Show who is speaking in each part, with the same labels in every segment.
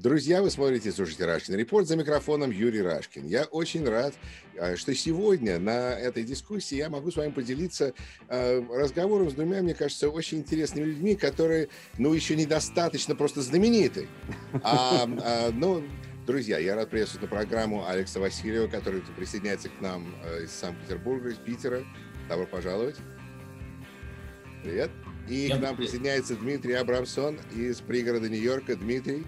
Speaker 1: Друзья, вы смотрите «Слушайте Рашкин Репорт» за микрофоном Юрий Рашкин. Я очень рад, э, что сегодня на этой дискуссии я могу с вами поделиться э, разговором с двумя, мне кажется, очень интересными людьми, которые, ну, еще недостаточно просто знамениты. А, а, ну, Друзья, я рад приветствовать на программу Алекса Васильева, который присоединяется к нам из Санкт-Петербурга, из Питера. Добро пожаловать. Привет. И к нам присоединяется Дмитрий Абрамсон из пригорода Нью-Йорка. Дмитрий.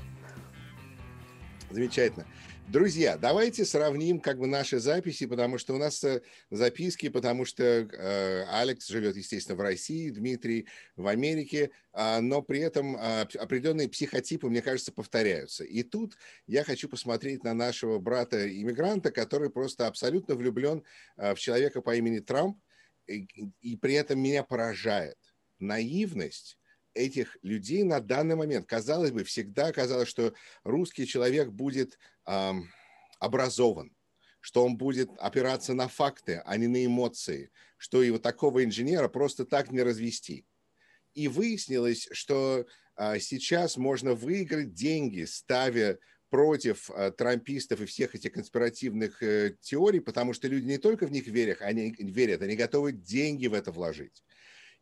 Speaker 1: Замечательно. Друзья, давайте сравним как бы наши записи, потому что у нас э, записки, потому что э, Алекс живет, естественно, в России, Дмитрий в Америке, э, но при этом э, определенные психотипы, мне кажется, повторяются. И тут я хочу посмотреть на нашего брата-иммигранта, который просто абсолютно влюблен э, в человека по имени Трамп, и, и при этом меня поражает наивность этих людей на данный момент. Казалось бы, всегда казалось, что русский человек будет эм, образован, что он будет опираться на факты, а не на эмоции, что его такого инженера просто так не развести. И выяснилось, что э, сейчас можно выиграть деньги, ставя против э, трампистов и всех этих конспиративных э, теорий, потому что люди не только в них верят, они верят, они готовы деньги в это вложить.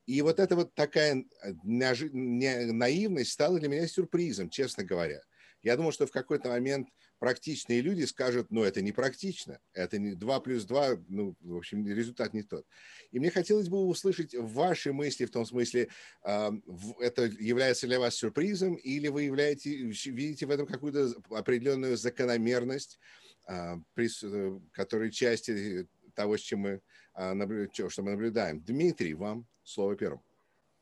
Speaker 1: И вот эта вот такая э, наивность стала для меня сюрпризом, честно говоря. Я думал, что в какой-то момент практичные люди скажут, ну, это не практично, это не 2 плюс 2, ну, в общем, результат не тот. И мне хотелось бы услышать ваши мысли в том смысле, это является для вас сюрпризом, или вы являете, видите в этом какую-то определенную закономерность, а, э, которая часть того, с чем мы, а, что мы наблюдаем. Дмитрий, вам слово первым.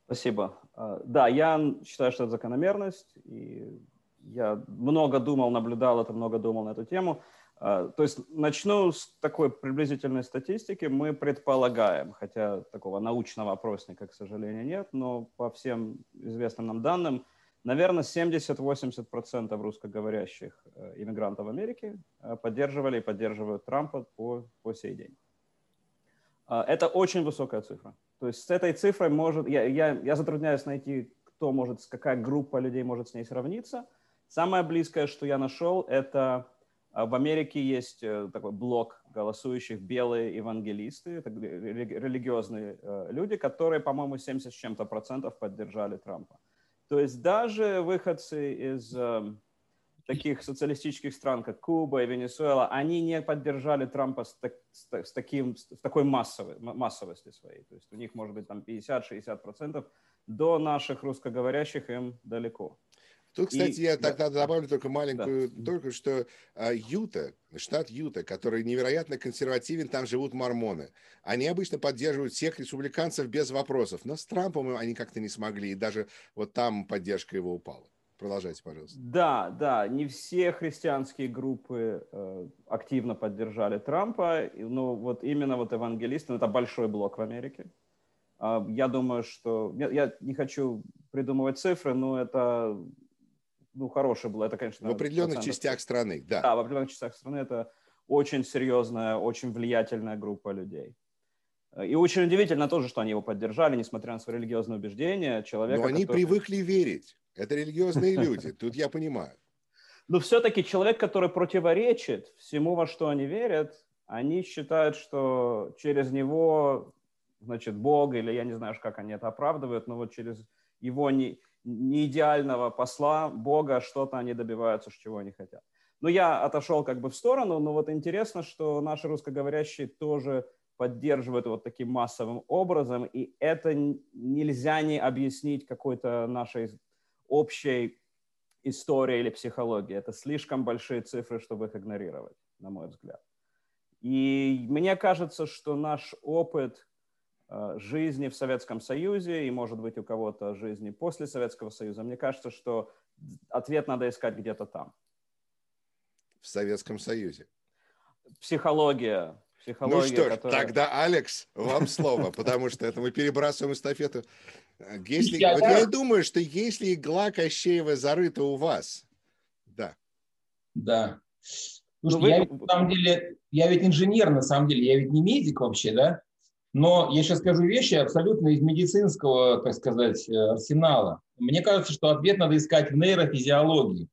Speaker 2: Спасибо. А, да, я считаю, что это закономерность, и я много думал, наблюдал это, много думал на эту тему. А, то есть начну с такой приблизительной статистики. Мы предполагаем, хотя такого научного опросника, к сожалению, нет, но по всем известным нам данным, наверное, 70-80% русскоговорящих э, иммигрантов Америки э, поддерживали и поддерживают Трампа по, по сей день. А, это очень высокая цифра. То есть с этой цифрой может, я, я, я затрудняюсь найти, кто может, какая группа людей может с ней сравниться. Самое близкое, что я нашел, это а, в Америке есть э, такой блок голосующих белые евангелисты, это религиозные э, люди, которые, по-моему, 70 с чем-то процентов поддержали Трампа. То есть даже выходцы из эм, таких социалистических стран, как Куба и Венесуэла, они не поддержали Трампа с, так, с, таким, с такой массовой, массовости своей. То есть у них может быть там 50-60%, до наших русскоговорящих им далеко.
Speaker 1: Тут, кстати, и, я да, тогда добавлю только маленькую, да. только что а, Юта, штат Юта, который невероятно консервативен, там живут мормоны. Они обычно поддерживают всех республиканцев без вопросов, но с Трампом они как-то не смогли, и даже вот там поддержка его упала. Продолжайте, пожалуйста.
Speaker 2: Да, да, не все христианские группы э, активно поддержали Трампа, но вот именно вот евангелисты, ну, это большой блок в Америке. Э, я думаю, что я, я не хочу придумывать цифры, но это ну хорошее было, это конечно.
Speaker 1: В определенных частях страны, да.
Speaker 2: Да, в определенных частях страны это очень серьезная, очень влиятельная группа людей. И очень удивительно тоже, что они его поддержали, несмотря на свои религиозные убеждения. Человека,
Speaker 1: Но они который... привыкли верить. Это религиозные люди, тут я понимаю.
Speaker 2: Но все-таки человек, который противоречит всему, во что они верят, они считают, что через него, значит, Бог, или я не знаю, как они это оправдывают, но вот через его не, не идеального посла Бога что-то они добиваются, чего они хотят. Но я отошел как бы в сторону, но вот интересно, что наши русскоговорящие тоже поддерживают вот таким массовым образом, и это нельзя не объяснить какой-то нашей общей историей или психологией. Это слишком большие цифры, чтобы их игнорировать, на мой взгляд. И мне кажется, что наш опыт э, жизни в Советском Союзе и, может быть, у кого-то жизни после Советского Союза, мне кажется, что ответ надо искать где-то там.
Speaker 1: В Советском Союзе.
Speaker 2: Психология,
Speaker 1: Психология, ну что ж, которая... тогда, Алекс, вам слово, потому что это мы перебрасываем эстафету. Если, я, вот я и думаю, что если игла Кощеева зарыта у вас, да.
Speaker 3: Да. Слушайте, ну, вы... я ведь, на самом деле, я ведь инженер, на самом деле, я ведь не медик вообще, да? Но я сейчас скажу вещи абсолютно из медицинского, так сказать, э, арсенала. Мне кажется, что ответ надо искать в нейрофизиологии.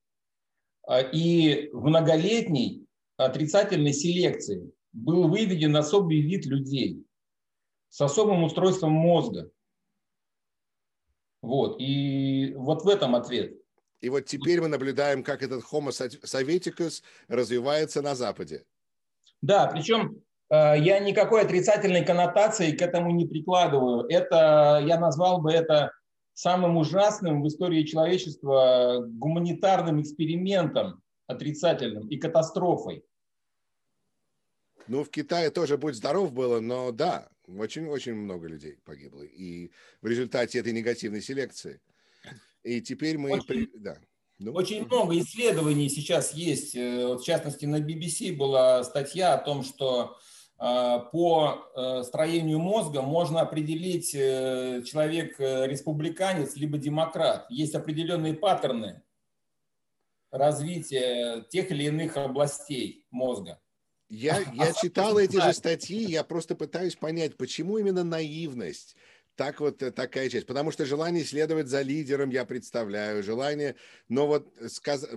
Speaker 3: и в многолетней отрицательной селекции был выведен особый вид людей с особым устройством мозга. Вот. И вот в этом ответ.
Speaker 1: И вот теперь мы наблюдаем, как этот Homo советикус развивается на Западе.
Speaker 3: Да, причем э, я никакой отрицательной коннотации к этому не прикладываю. Это, я назвал бы это самым ужасным в истории человечества гуманитарным экспериментом отрицательным и катастрофой.
Speaker 1: Ну, в Китае тоже «Будь здоров» было, но да, очень-очень много людей погибло. И в результате этой негативной селекции. И теперь мы...
Speaker 3: Очень, да. ну. очень много исследований сейчас есть. Э, в частности, на BBC была статья о том, что э, по э, строению мозга можно определить, человек республиканец либо демократ. Есть определенные паттерны развития тех или иных областей мозга.
Speaker 1: Я, я читал эти же статьи, я просто пытаюсь понять, почему именно наивность так вот э, такая часть. Потому что желание следовать за лидером, я представляю, желание, но вот сказ...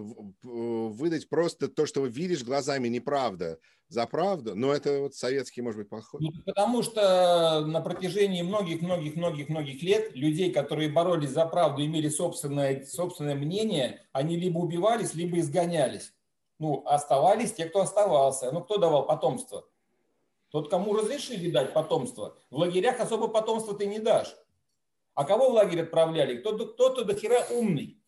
Speaker 1: выдать просто то, что вы видишь глазами, неправда, за правду, но это вот советский, может быть, подход. Ну,
Speaker 3: потому что на протяжении многих-многих-многих-многих лет людей, которые боролись за правду, имели собственное, собственное мнение, они либо убивались, либо изгонялись. Ну, оставались те, кто оставался. Ну, кто давал потомство? Тот, кому разрешили дать потомство. В лагерях особо потомства ты не дашь. А кого в лагерь отправляли? Кто-то, кто-то до хера умный.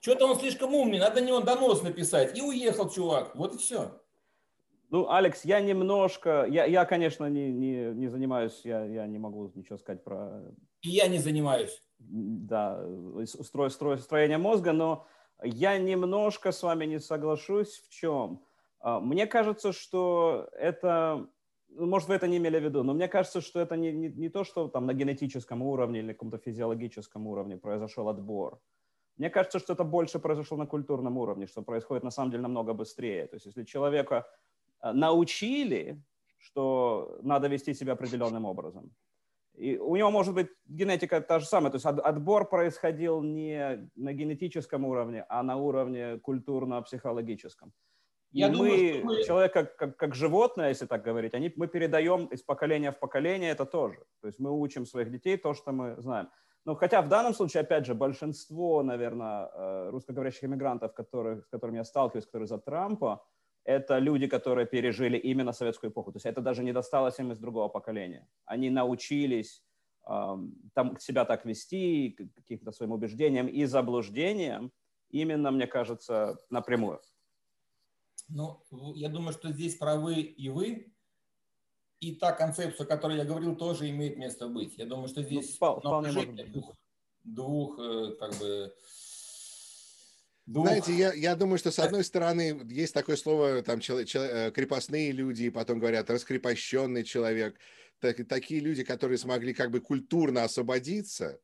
Speaker 3: Что-то он слишком умный, надо на него донос написать. И уехал чувак. Вот и все.
Speaker 2: Ну, Алекс, я немножко, я, я конечно, не, не, не занимаюсь, я, я не могу ничего сказать про...
Speaker 3: И я не занимаюсь.
Speaker 2: Да, устро, стро, строение мозга, но я немножко с вами не соглашусь. В чем? А, мне кажется, что это ну, может, вы это не имели в виду, но мне кажется, что это не, не, не то, что там на генетическом уровне или каком-то физиологическом уровне произошел отбор. Мне кажется, что это больше произошло на культурном уровне, что происходит на самом деле намного быстрее. То есть если человека э, научили, что надо вести себя определенным образом, и у него может быть генетика та же самая, то есть отбор происходил не на генетическом уровне, а на уровне культурно-психологическом. И Я мы, думаю, мы, человек как, как, как животное, если так говорить, они, мы передаем из поколения в поколение это тоже. То есть мы учим своих детей то, что мы знаем. Но хотя в данном случае, опять же, большинство, наверное, э, русскоговорящих иммигрантов, которых, с которыми я сталкиваюсь, которые за Трампа, это люди, которые пережили именно советскую эпоху. То есть это даже не досталось им из другого поколения. Они научились там, себя так вести, каким-то своим убеждениям и заблуждениям, именно, мне кажется, напрямую.
Speaker 3: Ну, я думаю, что здесь правы и вы, и та концепция, о которой я говорил, тоже имеет место быть. Я думаю, что здесь ну, вполне двух, двух, э, как бы,
Speaker 1: Двух. Знаете, я, я думаю, что с одной стороны есть такое слово, там, человек, человек, крепостные люди, и потом говорят раскрепощенный человек. Так, такие люди, которые смогли как бы культурно освободиться,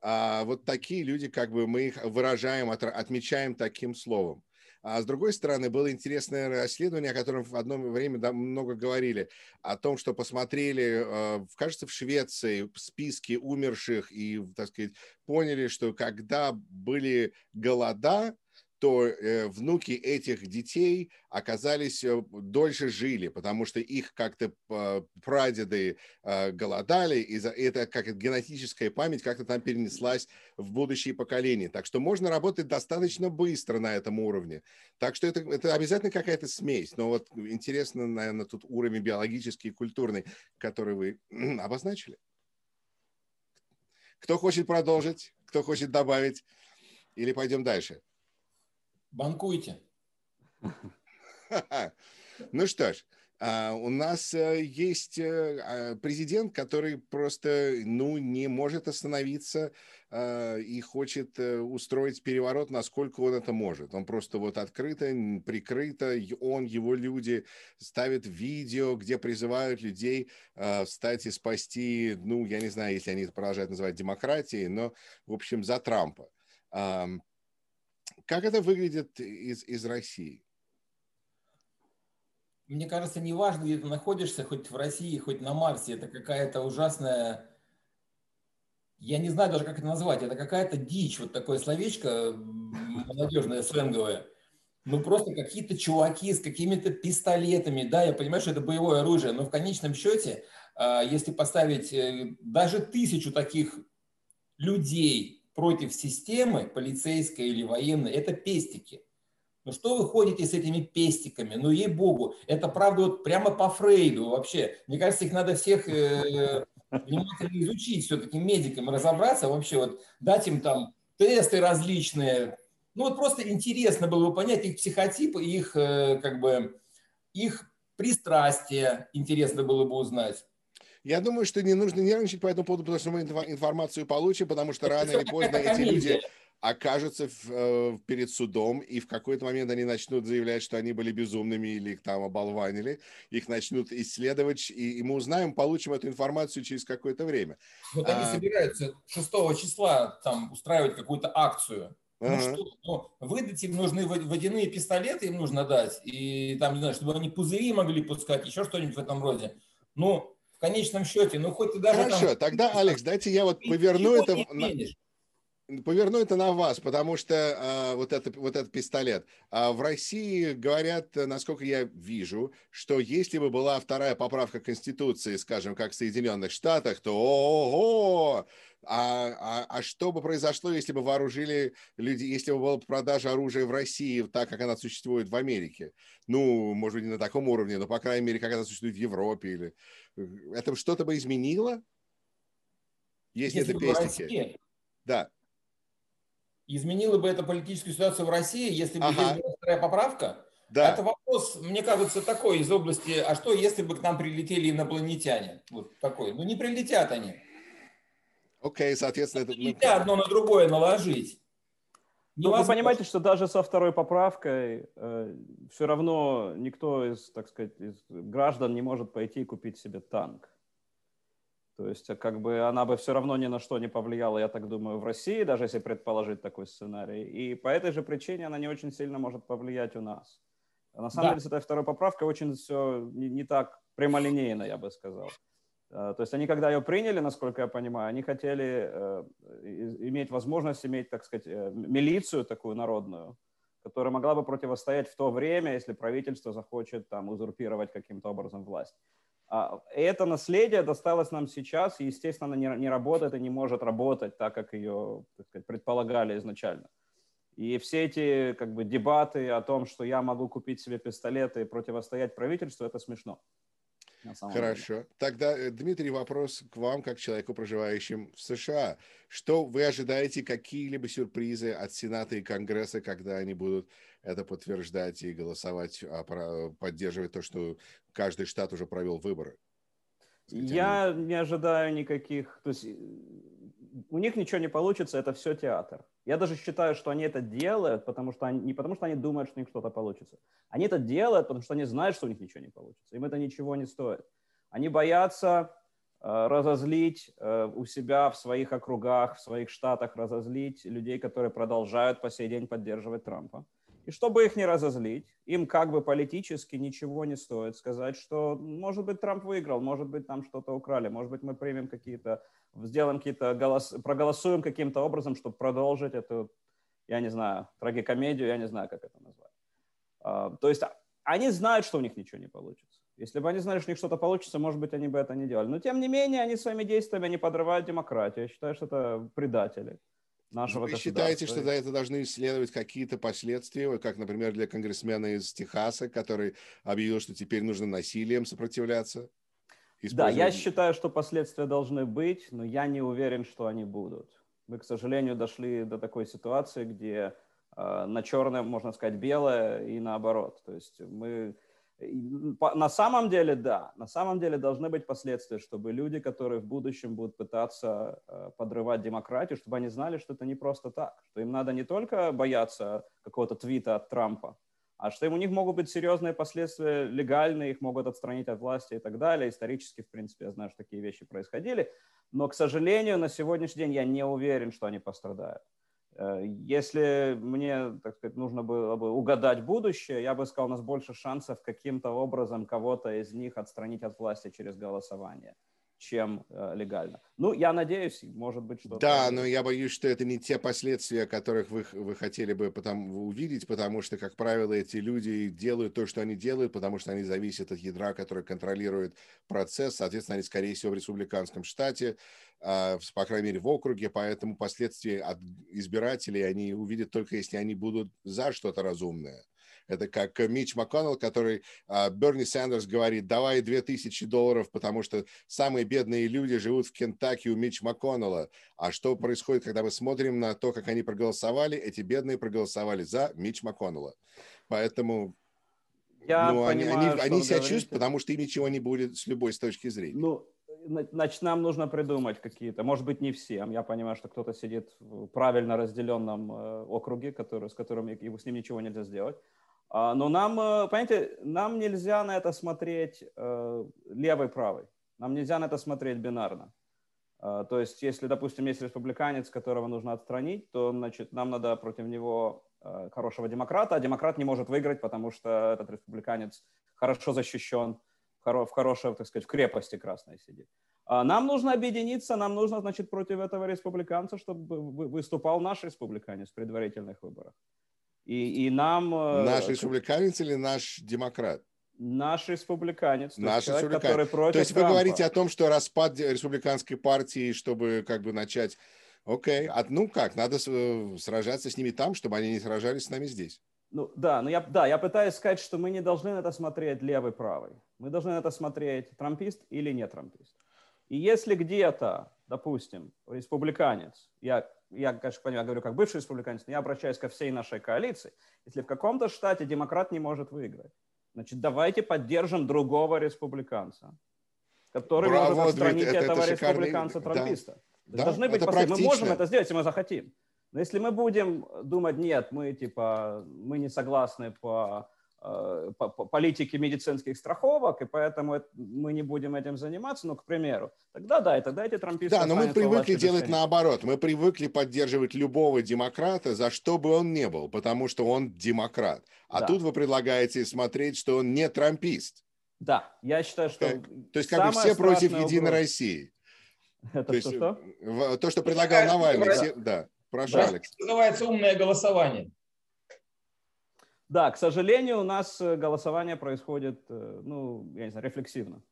Speaker 1: а вот такие люди, как бы мы их выражаем, от, отмечаем таким словом. А с другой стороны, было интересное расследование, о котором в одно время много говорили, о том, что посмотрели, а, кажется, в Швеции списки умерших и, так сказать, поняли, что когда были голода, то э, внуки этих детей оказались э, дольше жили, потому что их как-то э, прадеды э, голодали, и за, это как генетическая память как-то там перенеслась в будущие поколения. Так что можно работать достаточно быстро на этом уровне. Так что это, это обязательно какая-то смесь. Но вот интересно, наверное, тут уровень биологический и культурный, который вы обозначили. Кто хочет продолжить? Кто хочет добавить? Или пойдем дальше?
Speaker 3: Банкуйте.
Speaker 1: Ну что ж, а, у нас э, есть э, а, президент, который просто ну, не может остановиться а, и хочет э, устроить переворот, насколько он это может. Он просто вот открыто, прикрыто, он, его люди ставят видео, где призывают людей встать и спасти, ну, я не знаю, если они это продолжают называть демократией, но, в общем, за Трампа. Как это выглядит из, из России?
Speaker 3: Мне кажется, неважно, где ты находишься, хоть в России, хоть на Марсе, это какая-то ужасная, я не знаю даже, как это назвать, это какая-то дичь, вот такое словечко молодежное, сленговое. ну просто какие-то чуваки с какими-то пистолетами, да, я понимаю, что это боевое оружие, но в конечном счете, а, если поставить э, даже тысячу таких людей против системы, полицейской или военной, это пестики. Ну что вы ходите с этими пестиками? Ну ей-богу, это правда вот прямо по Фрейду вообще. Мне кажется, их надо всех э, внимательно изучить, все-таки медикам разобраться, вообще вот дать им там тесты различные, ну вот просто интересно было бы понять их психотипы, их э, как бы их пристрастие интересно было бы узнать.
Speaker 1: Я думаю, что не нужно нервничать по этому поводу, потому что мы информацию получим, потому что рано или поздно эти люди окажутся в, э, перед судом, и в какой-то момент они начнут заявлять, что они были безумными или их там оболванили, их начнут исследовать, и, и мы узнаем, получим эту информацию через какое-то время.
Speaker 3: Вот они а... собираются 6 числа там устраивать какую-то акцию. Ну, ага. что, ну, выдать им нужны водяные пистолеты, им нужно дать, и там, не знаю, чтобы они пузыри могли пускать, еще что-нибудь в этом роде. Ну, в конечном счете, ну, хоть ты даже
Speaker 1: Хорошо,
Speaker 3: там...
Speaker 1: тогда, Алекс, дайте я вот поверну это... На поверну это на вас, потому что э, вот, это, вот этот пистолет. А в России говорят, насколько я вижу, что если бы была вторая поправка Конституции, скажем, как в Соединенных Штатах, то ого! А, а, а что бы произошло, если бы вооружили люди, если бы была продажа оружия в России так, как она существует в Америке? Ну, может быть, не на таком уровне, но, по крайней мере, как она существует в Европе. Или... Это что-то бы изменило? Если, если это пестики? Да
Speaker 3: изменило бы это политическую ситуацию в России, если бы ага. здесь была вторая поправка? Да. Это вопрос, мне кажется, такой из области, а что, если бы к нам прилетели инопланетяне? Вот такой. Ну, не прилетят они.
Speaker 1: Окей, okay, соответственно...
Speaker 3: Это... Нельзя одно на другое наложить.
Speaker 2: Ну, вы понимаете, что даже со второй поправкой э, все равно никто из, так сказать, из граждан не может пойти и купить себе танк. То есть, как бы она бы все равно ни на что не повлияла, я так думаю, в России, даже если предположить такой сценарий. И по этой же причине она не очень сильно может повлиять у нас. На самом да. деле, с этой второй поправкой очень все не, не так прямолинейно, я бы сказал. Э, то есть они, когда ее приняли, насколько я понимаю, они хотели э, иметь возможность иметь, так сказать, э, милицию такую народную, которая могла бы противостоять в то время, если правительство захочет там узурпировать каким-то образом власть. А, это наследие досталось нам сейчас, и, естественно, не, не работает и не может работать так, как ее так сказать, предполагали изначально. И все эти как бы, дебаты о том, что я могу купить себе пистолеты и противостоять правительству, это смешно.
Speaker 1: Хорошо. Деле. Тогда, э, Дмитрий, вопрос к вам, как человеку, проживающим в США. Что вы ожидаете, какие-либо сюрпризы от Сената и Конгресса, когда они будут это подтверждать и голосовать, а, поддерживать то, что каждый штат уже провел выборы?
Speaker 2: Я не ожидаю никаких... То есть у них ничего не получится, это все театр. Я даже считаю, что они это делают, потому что они, не потому что они думают, что у них что-то получится. Они это делают, потому что они знают, что у них ничего не получится. Им это ничего не стоит. Они боятся э, разозлить э, у себя в своих округах, в своих штатах, разозлить людей, которые продолжают по сей день поддерживать Трампа. И чтобы их не разозлить, им как бы политически ничего не стоит сказать, что, может быть, Трамп выиграл, может быть, там что-то украли, может быть, мы примем какие-то, сделаем какие-то, голос, проголосуем каким-то образом, чтобы продолжить эту, я не знаю, трагикомедию, я не знаю, как это назвать. А, то есть они знают, что у них ничего не получится. Если бы они знали, что у них что-то получится, может быть, они бы это не делали. Но, тем не менее, они своими действиями они подрывают демократию. Я считаю, что это предатели нашего
Speaker 1: Вы считаете, что за это должны следовать какие-то последствия, как, например, для конгрессмена из Техаса, который объявил, что теперь нужно насилием сопротивляться?
Speaker 2: Да, я считаю, что последствия должны быть, но я не уверен, что они будут. Мы, к сожалению, дошли до такой ситуации, где э, на черное, можно сказать, белое и наоборот. То есть мы на самом деле, да, на самом деле должны быть последствия, чтобы люди, которые в будущем будут пытаться э, подрывать демократию, чтобы они знали, что это не просто так, что им надо не только бояться какого-то твита от Трампа, а что им у них могут быть серьезные последствия легальные, их могут отстранить от власти и так далее. Исторически, в принципе, я знаю, что такие вещи происходили, но, к сожалению, на сегодняшний день я не уверен, что они пострадают. Э, если мне, так сказать, нужно было бы угадать будущее, я бы сказал, у нас больше шансов каким-то образом кого-то из них отстранить от власти через голосование. чем э, легально. Ну, я надеюсь, может быть, что...
Speaker 1: Да, но я боюсь, что это не те последствия, которых вы, вы хотели бы потом увидеть, потому что, как правило, эти люди делают то, что они делают, потому что они зависят от ядра, которое контролирует процесс. Соответственно, они, скорее всего, в республиканском штате, по крайней мере, в округе, поэтому последствия от избирателей они увидят только, если они будут за что-то разумное. Это как Мич МакКоннелл, который а, Берни Сандерс говорит, давай 2000 долларов, потому что самые бедные люди живут в Кентаки у Мич МакКоннелла. А что происходит, когда мы смотрим на то, как они проголосовали? Эти бедные проголосовали за Мич МакКоннелла. Поэтому я ну, понимаю, они, они, они себя говорите. чувствуют, потому что им ничего не будет с любой с точки зрения.
Speaker 2: Ну, значит, нам нужно придумать какие-то, может быть, не всем. Я понимаю, что кто-то сидит в правильно разделенном э, округе, который, с которым с ним ничего нельзя сделать. А, но нам, э, понимаете, нам нельзя на это смотреть э, левый-правый. Нам нельзя на это смотреть бинарно. А, то есть, если, допустим, есть республиканец, которого нужно отстранить, то, значит, нам надо против него хорошего демократа, а демократ не может выиграть, потому что этот республиканец хорошо защищен, в хорошей, так сказать, в крепости красной сидит. А нам нужно объединиться, нам нужно, значит, против этого республиканца, чтобы выступал наш республиканец в предварительных выборах. И, и нам...
Speaker 1: Э, наш республиканец или наш демократ?
Speaker 2: Наш республиканец.
Speaker 1: Наш человек, республиканец. Который против то есть вы Трампа. говорите о том, что распад республиканской партии, чтобы как бы начать... Окей, okay. а, ну как, надо э, сражаться с ними там, чтобы они не сражались с нами здесь.
Speaker 2: Ну да, но я, да, я пытаюсь сказать, что мы не должны на это смотреть левый-правый. Мы должны на это смотреть трампист или не трампист. И если где-то, допустим, республиканец, я я, конечно, понимаю, говорю как бывший республиканец, но я обращаюсь ко всей нашей коалиции. Если в каком-то штате демократ не может выиграть, значит, давайте поддержим другого республиканца, который Браво, может отстранить это, этого это республиканца-трамписта. Да, должны быть посыл. Мы можем это сделать, если мы захотим. Но если мы будем думать, нет, мы типа, мы не согласны по Э, политики медицинских страховок, и поэтому мы не будем этим заниматься, ну, к примеру, тогда да, и тогда эти трамписты...
Speaker 1: Да, но мы привыкли делать решения. наоборот. Мы привыкли поддерживать любого демократа, за что бы он ни был, потому что он демократ. А да. тут вы предлагаете смотреть, что он не трампист.
Speaker 2: Да, я считаю, что...
Speaker 1: Как, то есть как бы все против Единой России.
Speaker 2: Это то, есть, что?
Speaker 1: то, что предлагал Навальный. Все, да, прошу, да, Алекс.
Speaker 3: Называется умное голосование.
Speaker 2: Да, к сожалению, у нас э, голосование происходит, э, ну, я не знаю, рефлексивно.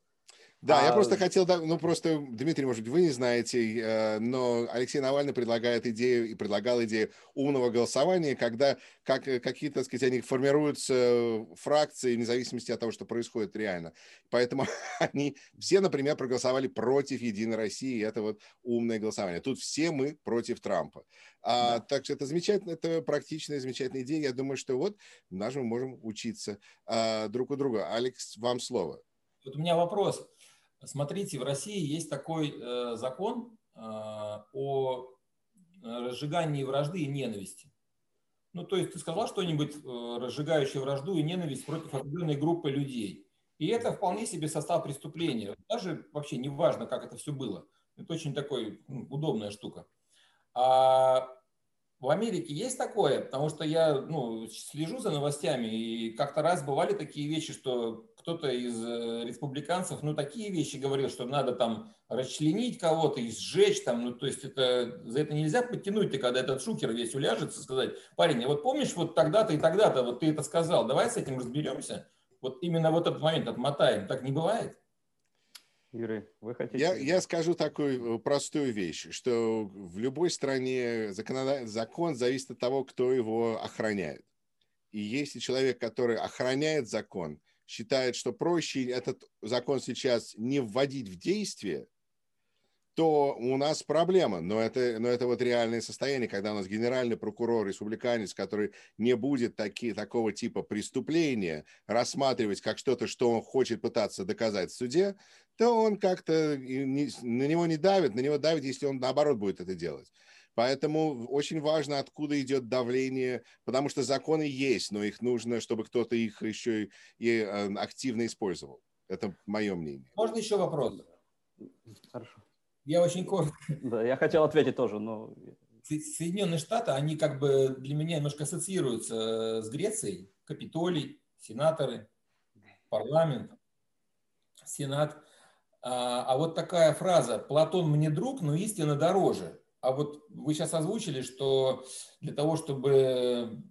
Speaker 1: Да, а... я просто хотел, ну просто, Дмитрий, может быть, вы не знаете, э, но Алексей Навальный предлагает идею и предлагал идею умного голосования, когда как, какие-то, так сказать, они формируются фракции в зависимости от того, что происходит реально. Поэтому они все, например, проголосовали против Единой России, и это вот умное голосование. Тут все мы против Трампа. А, да. Так что это замечательно, это практичная, замечательная идея. Я думаю, что вот даже мы можем учиться а, друг у друга. Алекс, вам слово.
Speaker 3: Вот у меня вопрос. Смотрите, в России есть такой э, закон э, о разжигании вражды и ненависти. Ну, то есть ты сказал что-нибудь, э, разжигающее вражду и ненависть против определенной группы людей. И это вполне себе состав преступления. Даже вообще не важно, как это все было. Это очень такой ну, удобная штука. А в Америке есть такое, потому что я ну, слежу за новостями, и как-то раз бывали такие вещи, что кто-то из э, республиканцев, ну, такие вещи говорил, что надо там расчленить кого-то и сжечь там, ну, то есть это, за это нельзя подтянуть ты, когда этот шукер весь уляжется, сказать, парень, а вот помнишь, вот тогда-то и тогда-то вот ты это сказал, давай с этим разберемся. Вот именно вот этот момент отмотаем. Так не бывает?
Speaker 2: Юрий, вы хотите?
Speaker 1: Я, я скажу такую э, простую вещь, что в любой стране законод... закон зависит от того, кто его охраняет. И если человек, который охраняет закон, считает, что проще этот закон сейчас не вводить в действие, то у нас проблема. Но это, но это вот реальное состояние, когда у нас генеральный прокурор, республиканец, который не будет таки, такого типа преступления рассматривать как что-то, что он хочет пытаться доказать в суде, то он как-то на него не давит, на него давит, если он наоборот будет это делать. Поэтому очень важно, откуда идет давление, потому что законы есть, но их нужно, чтобы кто-то их еще и э, активно использовал. Это мое мнение.
Speaker 3: Можно еще вопрос?
Speaker 2: Хорошо.
Speaker 3: Я очень коротко.
Speaker 2: Да, я хотел ответить тоже, но...
Speaker 3: Соединенные Штаты, они как бы для меня немножко ассоциируются с Грецией. Капитолий, сенаторы, парламент, сенат. А, а вот такая фраза «Платон мне друг, но истина дороже». А вот вы сейчас озвучили, что для того, чтобы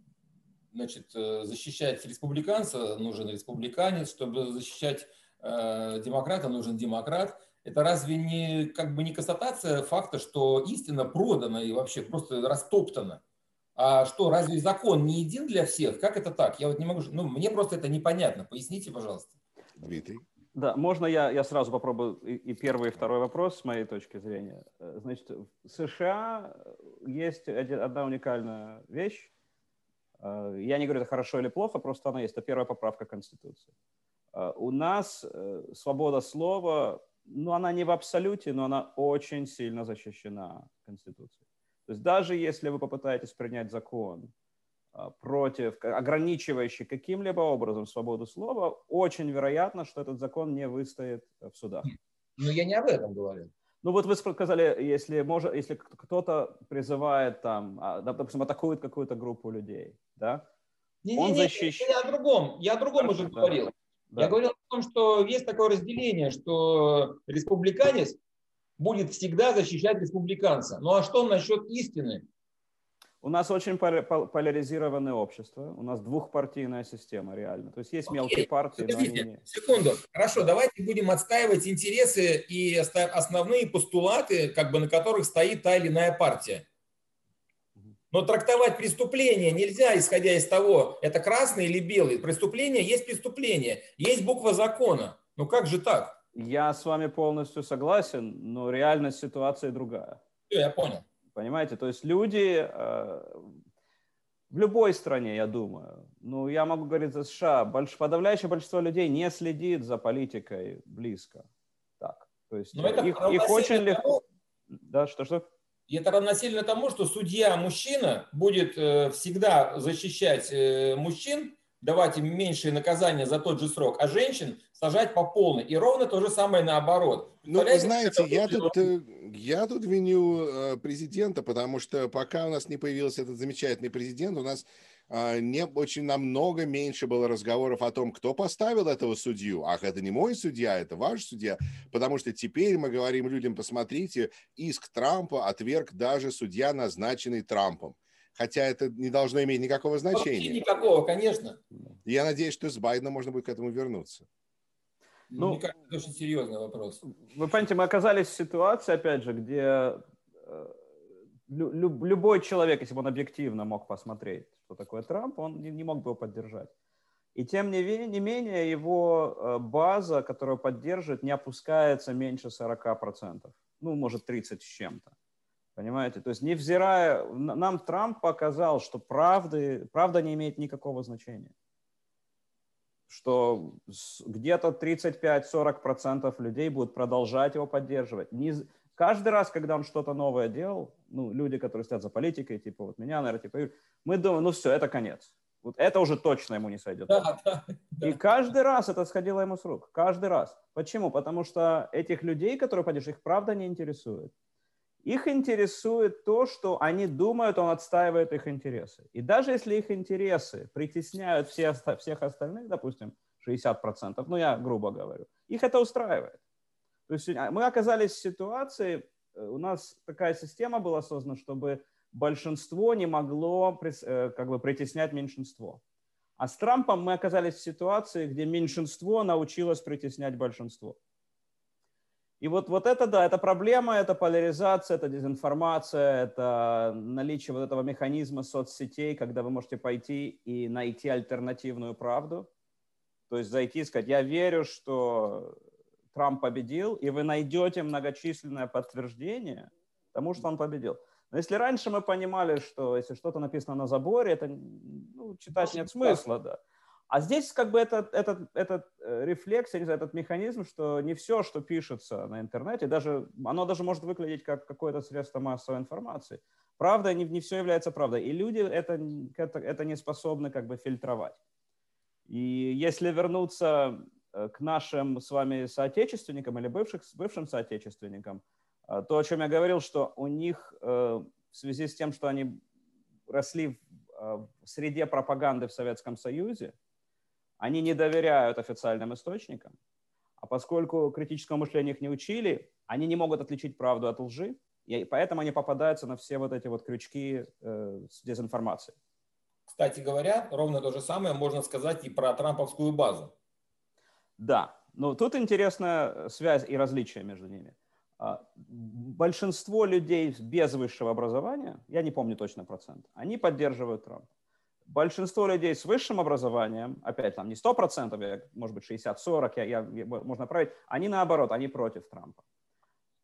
Speaker 3: значит, э, защищать республиканца, нужен республиканец, чтобы защищать э, демократа, нужен демократ. Это разве не как бы не констатация факта, что истина продана и вообще просто растоптана? А что, разве закон не един для всех? Как это так? Я вот не могу... Ну, мне просто это непонятно. Поясните, пожалуйста.
Speaker 1: Дмитрий.
Speaker 2: Да, можно я, я сразу попробую и, первый, и второй вопрос с моей точки зрения. Э, значит, в США есть один, одна уникальная вещь. Э, я не говорю, это хорошо или плохо, просто она есть. Это первая поправка Конституции. Э, у нас свобода слова, ну, она не в абсолюте, но она очень сильно защищена Конституцией. То есть даже если вы попытаетесь принять закон, против, ограничивающий каким-либо образом свободу слова, очень вероятно, что этот закон не выстоит в судах.
Speaker 3: Но я не об этом говорю.
Speaker 2: Ну вот вы сказали, если, может, если кто-то призывает там, а, допустим, атакует какую-то группу людей, да?
Speaker 3: Не, он не, не, защищ... я о другом, я о другом уже говорил. Да. Я говорил о том, что есть такое разделение, что республиканец будет всегда защищать республиканца. Ну а что насчет истины?
Speaker 2: У нас очень поляризированное общество, у нас двухпартийная система реально. То есть есть Окей. мелкие партии,
Speaker 3: Подождите, но они секунду. Хорошо, давайте будем отстаивать интересы и основные постулаты, как бы на которых стоит та или иная партия. Но трактовать преступление нельзя, исходя из того, это красный или белый. Преступление есть преступление, есть буква закона. Ну как же так?
Speaker 2: Я с вами полностью согласен, но реальность ситуации другая.
Speaker 3: Все, я понял.
Speaker 2: Понимаете? То есть люди э, в любой стране, я думаю, ну, я могу говорить за США, больш, подавляющее большинство людей не следит за политикой близко. Так. То есть
Speaker 3: Но это их, их очень легко... Да, что-что? Это равносильно тому, что судья-мужчина будет э, всегда защищать э, мужчин, давать им меньшее наказание за тот же срок, а женщин сажать по полной. И ровно то же самое наоборот.
Speaker 1: Ну, вы знаете, я тут, э, я тут виню э, президента, потому что пока у нас не появился этот замечательный президент, у нас а, не очень намного меньше было разговоров о том, кто поставил этого судью. Ах, это не мой судья, это ваш судья. Потому что теперь мы говорим людям, посмотрите, иск Трампа отверг даже судья, назначенный Трампом хотя это не должно иметь никакого значения. Вообще
Speaker 3: никакого, конечно.
Speaker 1: Я надеюсь, что с Байденом можно будет к этому вернуться.
Speaker 3: Ну, Мне кажется, это очень серьезный вопрос.
Speaker 2: Вы понимаете, мы оказались в ситуации, опять же, где э, любой человек, если бы он объективно мог посмотреть, что такое Трамп, он не, мог бы его поддержать. И тем не, не менее, его э, база, которую поддерживает, не опускается меньше 40%. Ну, может, 30 с чем-то. Понимаете? То есть, невзирая... Нам Трамп показал, что правды, правда не имеет никакого значения. Что где-то 35-40% людей будут продолжать его поддерживать. Не, каждый раз, когда он что-то новое делал, ну, люди, которые стоят за политикой, типа вот меня, наверное, типа, мы думаем, ну все, это конец. Вот это уже точно ему не сойдет. Да, да, да. И каждый раз это сходило ему с рук. Каждый раз. Почему? Потому что этих людей, которые поддерживают, их правда не интересует. Их интересует то, что они думают, он отстаивает их интересы. И даже если их интересы притесняют все, всех остальных, допустим, 60%, ну я грубо говорю, их это устраивает. То есть а, мы оказались в ситуации, э, у нас такая система была создана, чтобы большинство не могло э, как бы притеснять меньшинство. А с Трампом мы оказались в ситуации, где меньшинство научилось притеснять большинство. И вот, вот это, да, это проблема, это поляризация, это дезинформация, это наличие вот этого механизма соцсетей, когда вы можете пойти и найти альтернативную правду. То есть зайти и сказать, я верю, что Трамп победил, и вы найдете многочисленное подтверждение тому, что он победил. Но если раньше мы понимали, что если что-то написано на заборе, это ну, читать нет смысла, да. А здесь как бы этот, этот, этот э, рефлекс, я не знаю, этот механизм, что не все, что пишется на интернете, даже, оно даже может выглядеть как какое-то средство массовой информации. Правда, не, не все является правдой. И люди это, это, это не способны как бы фильтровать. И если вернуться э, к нашим с вами соотечественникам или бывших, бывшим соотечественникам, э, то, о чем я говорил, что у них в связи с тем, что они росли в среде пропаганды в Советском Союзе, они не доверяют официальным источникам. А поскольку критического мышления их не учили, они не могут отличить правду от лжи, и поэтому они попадаются на все вот эти вот крючки э, с дезинформацией.
Speaker 3: Кстати говоря, ровно то же самое можно сказать и про трамповскую базу.
Speaker 2: Да, но тут интересная связь и различия между ними. А, большинство людей без высшего образования, я не помню точно процент, они поддерживают Трампа. Большинство людей с высшим образованием, опять там не 100%, может быть 60-40, я, я, можно править, они наоборот, они против Трампа.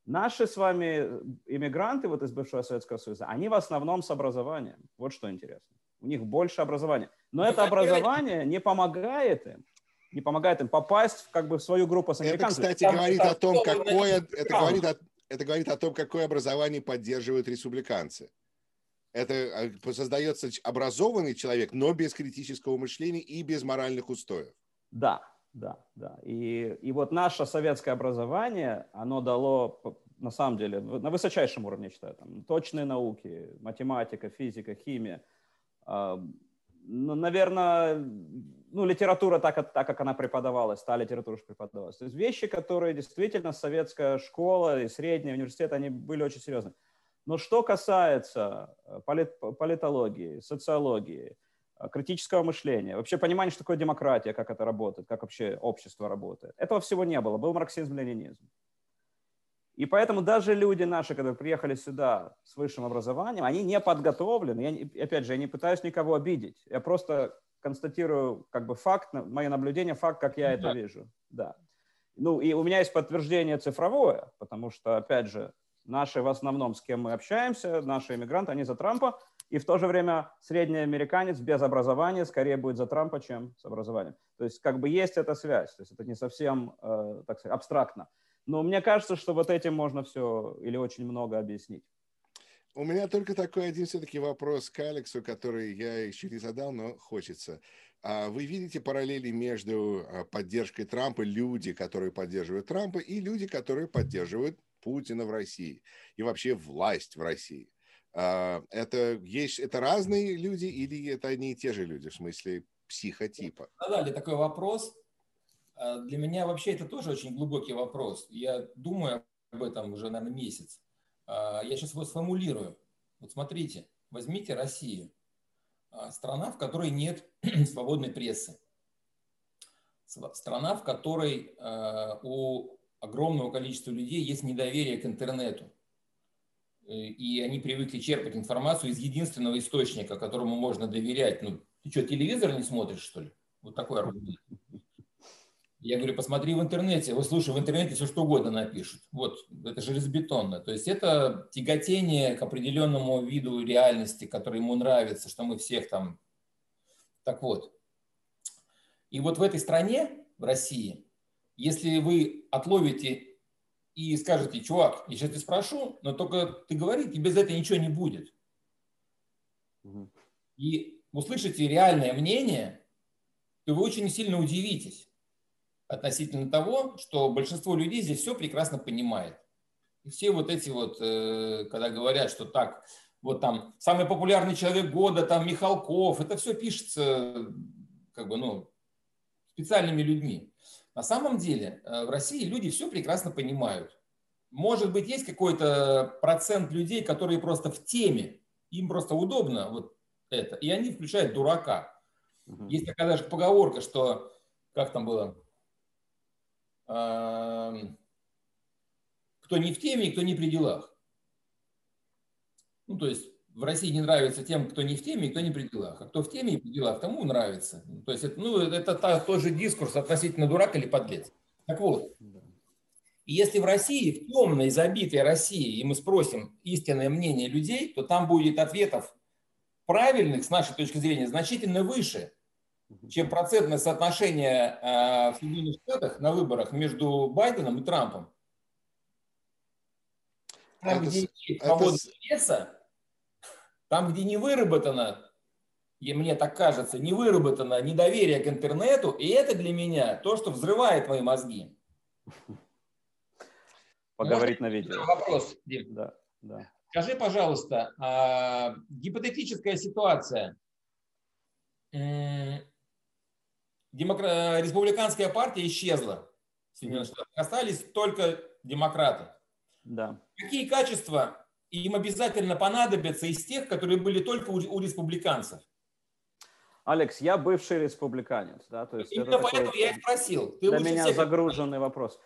Speaker 2: Наши с вами иммигранты вот из бывшего Советского Союза, они в основном с образованием. Вот что интересно. У них больше образования. Но это образование не помогает им не помогает им попасть в, как бы, в свою группу с
Speaker 1: американцами. Это, кстати, говорит о том, какое, это говорит о, это говорит о том, какое образование поддерживают республиканцы. Это а, создается образованный человек, но без критического мышления и без моральных устоев.
Speaker 2: Да, да, да. И, и вот наше советское образование, оно дало, на самом деле, на высочайшем уровне, я считаю, там, точные науки, математика, физика, химия. Ну, наверное, ну, литература так, так, как она преподавалась, та литература, что преподавалась. То есть вещи, которые действительно советская школа и средний университет, они были очень серьезны. Но что касается э, полит, политологии, социологии, Э, критического мышления, вообще понимание, что такое демократия, как это работает, как вообще общество работает. Этого всего не было. Был марксизм-ленинизм. И поэтому даже люди наши, которые приехали сюда с высшим образованием, они не подготовлены. Я, опять же, я не пытаюсь никого обидеть. Я просто констатирую как бы факт, мое наблюдение, факт, как я это вижу. Да. Ну, и у меня есть подтверждение цифровое, потому что, опять же, наши в основном, с кем мы общаемся, наши иммигранты, они за Трампа, и в то же время средний американец без образования скорее будет за Трампа, чем с образованием. То есть как бы есть эта связь, то есть это не совсем, э, так сказать, абстрактно. Но мне кажется, что вот этим можно все или очень много объяснить.
Speaker 1: У меня только такой один все-таки вопрос к Алексу, который я еще не задал, но хочется. А вы видите параллели между а, поддержкой Трампа, люди, которые поддерживают Трампа, и люди, которые поддерживают Путина в России и вообще власть в России? А, это есть, это разные люди или это одни и те же люди в смысле психотипа?
Speaker 3: Задали такой вопрос. А, для меня вообще это тоже очень глубокий вопрос. Я думаю об этом уже, наверное, месяц. А, я сейчас его сформулирую. Вот смотрите, возьмите Россию. Страна, в которой нет свободной прессы. Страна, в которой у огромного количества людей есть недоверие к интернету Э, и они привыкли черпать информацию из единственного источника, которому можно доверять. Ну, ты что, телевизор не смотришь, что ли? Вот такой аргумент. Я говорю, посмотри в интернете. Вот слушай, в интернете все что угодно напишут. Вот, это железобетонно. То есть это тяготение к определенному виду реальности, который ему нравится, что мы всех там... Так вот. И вот в этой стране, в России, если вы отловите и скажете, чувак, я сейчас тебя спрошу, но только ты говори, и без этого ничего не будет. И услышите реальное мнение, то вы очень сильно удивитесь относительно того, что большинство людей здесь все прекрасно понимает. И все вот эти вот, э, когда говорят, что так, вот там самый популярный человек года, там Михалков, это все пишется как бы, ну, специальными людьми. На самом деле э, в России люди все прекрасно понимают. Может быть, есть какой-то процент людей, которые просто в теме, им просто удобно вот это, и они включают дурака. Угу. Есть такая даже поговорка, что, как там было, кто не в теме кто не при делах. Ну, то есть в России не нравится тем, кто не в теме и кто не при делах. А кто в теме и при делах, тому нравится. То есть это, ну, это та, тот же дискурс относительно дурак или подлец. Так вот, и если в России, в темной, забитой России, и мы спросим истинное мнение людей, то там будет ответов правильных, с нашей точки зрения, значительно выше, чем процентное соотношение э, в Соединенных Штатах на выборах между Байденом и Трампом. Там, это, где есть свобода это... леса, там, где не выработано, и мне так кажется, не выработано недоверие к интернету, и это для меня то, что взрывает мои мозги.
Speaker 2: Поговорить Можно на видео.
Speaker 3: Вопрос, Дим. Да, да. Скажи, пожалуйста, а, гипотетическая ситуация. Демокра... Республиканская партия исчезла. Соединенных Штатах. Остались только демократы.
Speaker 2: Да.
Speaker 3: Какие качества им обязательно понадобятся из тех, которые были только у, у республиканцев?
Speaker 2: Алекс, я бывший республиканец, да, то есть
Speaker 3: Именно поэтому такой, я и спросил.
Speaker 2: Ты для меня всех... загруженный вопрос.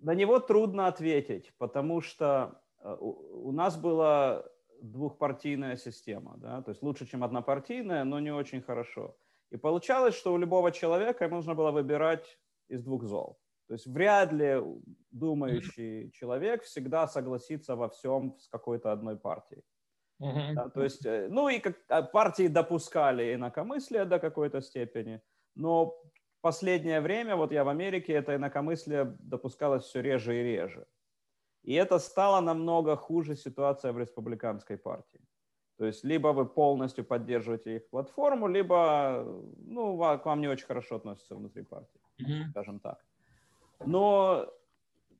Speaker 2: На него трудно ответить, потому что э, у нас была двухпартийная система, да, то есть лучше, чем однопартийная, но не очень хорошо. И получалось, что у любого человека нужно было выбирать из двух зол. То есть вряд ли думающий человек всегда согласится во всем с какой-то одной партией. Uh-huh. Да, то есть, э, ну и как, а, партии допускали инакомыслие до какой-то степени, но в последнее время, вот я в Америке, это инакомыслие допускалось все реже и реже. И это стало намного хуже ситуация в республиканской партии. То есть либо вы полностью поддерживаете их платформу, либо ну, к вам не очень хорошо относятся внутри партии, скажем так. Но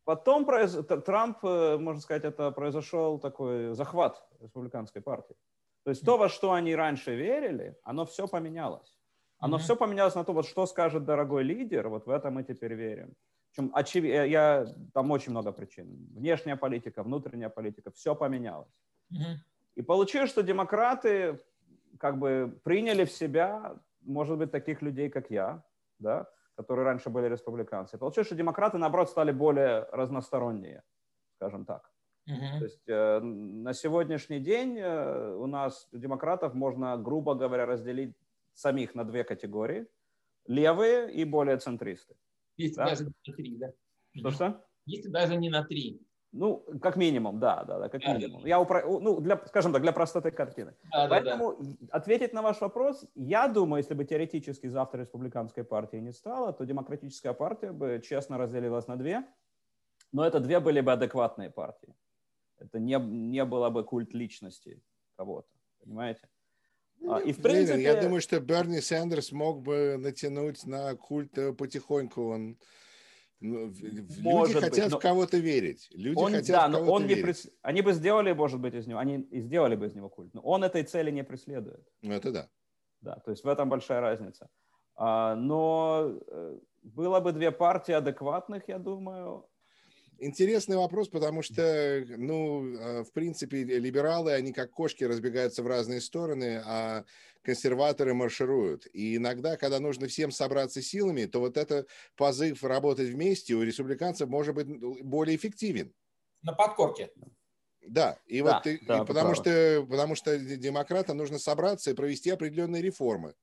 Speaker 2: потом произ... Трамп, э, можно сказать, это произошел такой захват республиканской партии. То есть то, во что они раньше верили, оно все поменялось. Оно mm-hmm. все поменялось на то, вот что скажет дорогой лидер, вот в это мы теперь верим. Причем очевидно, я, там очень много причин. Внешняя политика, внутренняя политика, все поменялось. Mm-hmm. И получилось, что демократы как бы приняли в себя, может быть, таких людей, как я, да, которые раньше были республиканцы. Получилось, что демократы, наоборот, стали более разносторонние, скажем так. Uh-huh. То есть э, на сегодняшний день э, у нас демократов можно, грубо говоря, разделить самих на две категории. Левые и более центристы.
Speaker 3: Если да? даже не на три, да?
Speaker 2: Что-что?
Speaker 3: Если даже не на три.
Speaker 2: Ну, как минимум, да, да, да, как да, минимум. Да. Я упро... ну, для, скажем так, для простоты картины. Да, Поэтому да, да. ответить на ваш вопрос, я думаю, если бы теоретически завтра республиканской партии не стало, то демократическая партия бы честно разделилась на две, но это две были бы адекватные партии. Это не, не было бы культ личности кого-то, понимаете?
Speaker 1: А, и в принципе... Я думаю, что Берни Сандерс мог бы натянуть на культ э, потихоньку. Он ну, Может люди хотят быть, в кого-то верить. Люди
Speaker 2: он,
Speaker 1: хотят
Speaker 2: да,
Speaker 1: в
Speaker 2: кого-то
Speaker 1: он
Speaker 2: не верить. Прес... Они бы сделали, может быть, из него, они и сделали бы из него культ, но он этой цели не преследует.
Speaker 1: Ну, это да.
Speaker 2: Да, то есть в этом большая разница. А, но э, было бы две партии адекватных, я думаю,
Speaker 1: Интересный вопрос, потому что, ну, а, в принципе, либералы, они как кошки разбегаются в разные стороны, а консерваторы маршируют. И иногда, когда нужно всем собраться силами, то вот это позыв работать вместе у республиканцев может быть ну, более эффективен.
Speaker 3: На подкорке.
Speaker 1: Да, и да, вот и, да, и потому что потому что демократам нужно собраться и провести определенные реформы.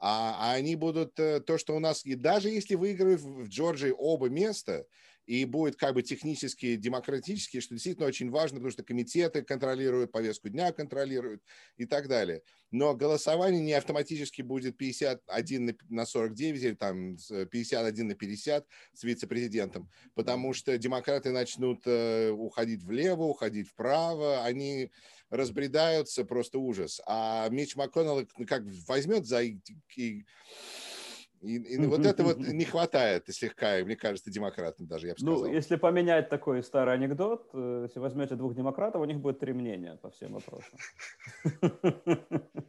Speaker 1: А, а они будут э, то, что у нас и даже если выиграют в Джорджии оба места, и будет как бы технически демократически, что действительно очень важно, потому что комитеты контролируют, повестку дня контролируют и так далее. Но голосование не автоматически будет 51 на 49 или там 51 на 50 с вице-президентом, потому что демократы начнут э, уходить влево, уходить вправо, они разбредаются, просто ужас. А Мич МакКоннелл как возьмет за и, и и, и вот это вот не хватает слегка, мне кажется, демократам даже, я бы ну, сказал.
Speaker 2: Ну, если поменять такой старый анекдот, э, если возьмете двух демократов, у них будет три мнения по всем вопросам.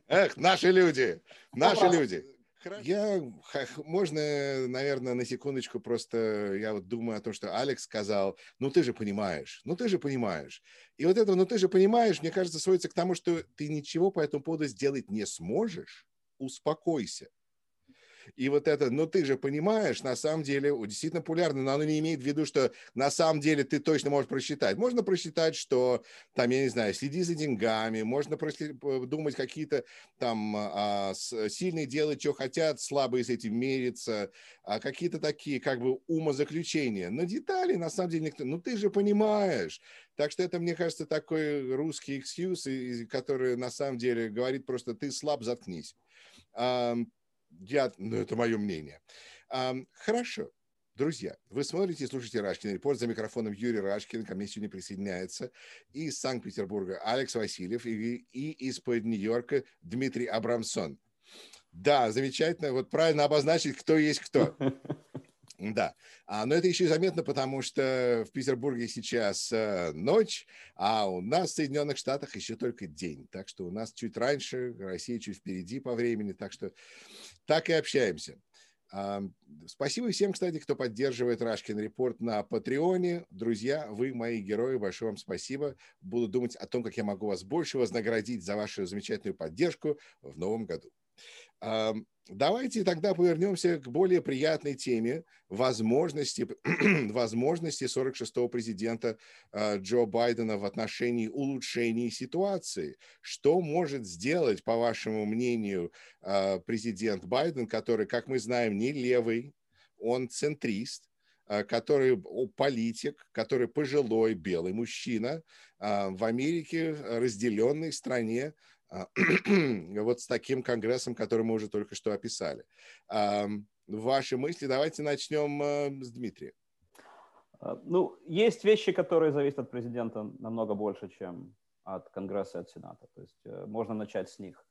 Speaker 1: Эх, наши люди, наши люди. Я, можно, наверное, на секундочку просто, я вот думаю о том, что Алекс сказал, ну ты же понимаешь, ну ты же понимаешь. И вот это, ну ты же понимаешь, мне кажется, сводится к тому, что ты ничего по этому поводу сделать не сможешь, успокойся. И вот это, ну ты же понимаешь, на самом деле действительно популярно, но оно не имеет в виду, что на самом деле ты точно можешь просчитать. Можно просчитать, что там, я не знаю, следи за деньгами, можно думать какие-то там а, сильные делать, что хотят, слабые с этим мериться, а какие-то такие как бы умозаключения. Но детали на самом деле никто, ну ты же понимаешь. Так что это, мне кажется, такой русский экскьюз, который на самом деле говорит просто ты слаб, заткнись. Я, ну, это мое мнение. Хорошо. Друзья, вы смотрите и слушаете Рашкин Репорт. За микрофоном Юрий Рашкин. Ко мне сегодня присоединяется из Санкт-Петербурга Алекс Васильев и, и из-под Нью-Йорка Дмитрий Абрамсон. Да, замечательно. Вот правильно обозначить, кто есть кто. Да, а, но это еще и заметно, потому что в Петербурге сейчас э, ночь, а у нас в Соединенных Штатах еще только день. Так что у нас чуть раньше, Россия чуть впереди по времени, так что так и общаемся. Спасибо всем, кстати, кто поддерживает Рашкин Репорт на Патреоне. Друзья, вы мои герои, большое вам спасибо. Буду думать о том, как я могу вас больше вознаградить за вашу замечательную поддержку в новом году. Давайте тогда повернемся к более приятной теме возможности, возможности 46-го президента а, Джо Байдена в отношении улучшения ситуации. Что может сделать, по вашему мнению, а, президент Байден, который, как мы знаем, не левый, он центрист, а, который политик, который пожилой белый мужчина в Америке, разделенной стране, вот с таким конгрессом, который мы уже только что описали. Ваши мысли, давайте начнем э, с Дмитрия.
Speaker 2: А, ну, есть вещи, которые зависят от президента намного больше, чем от Конгресса и от Сената. То есть э, можно начать с них.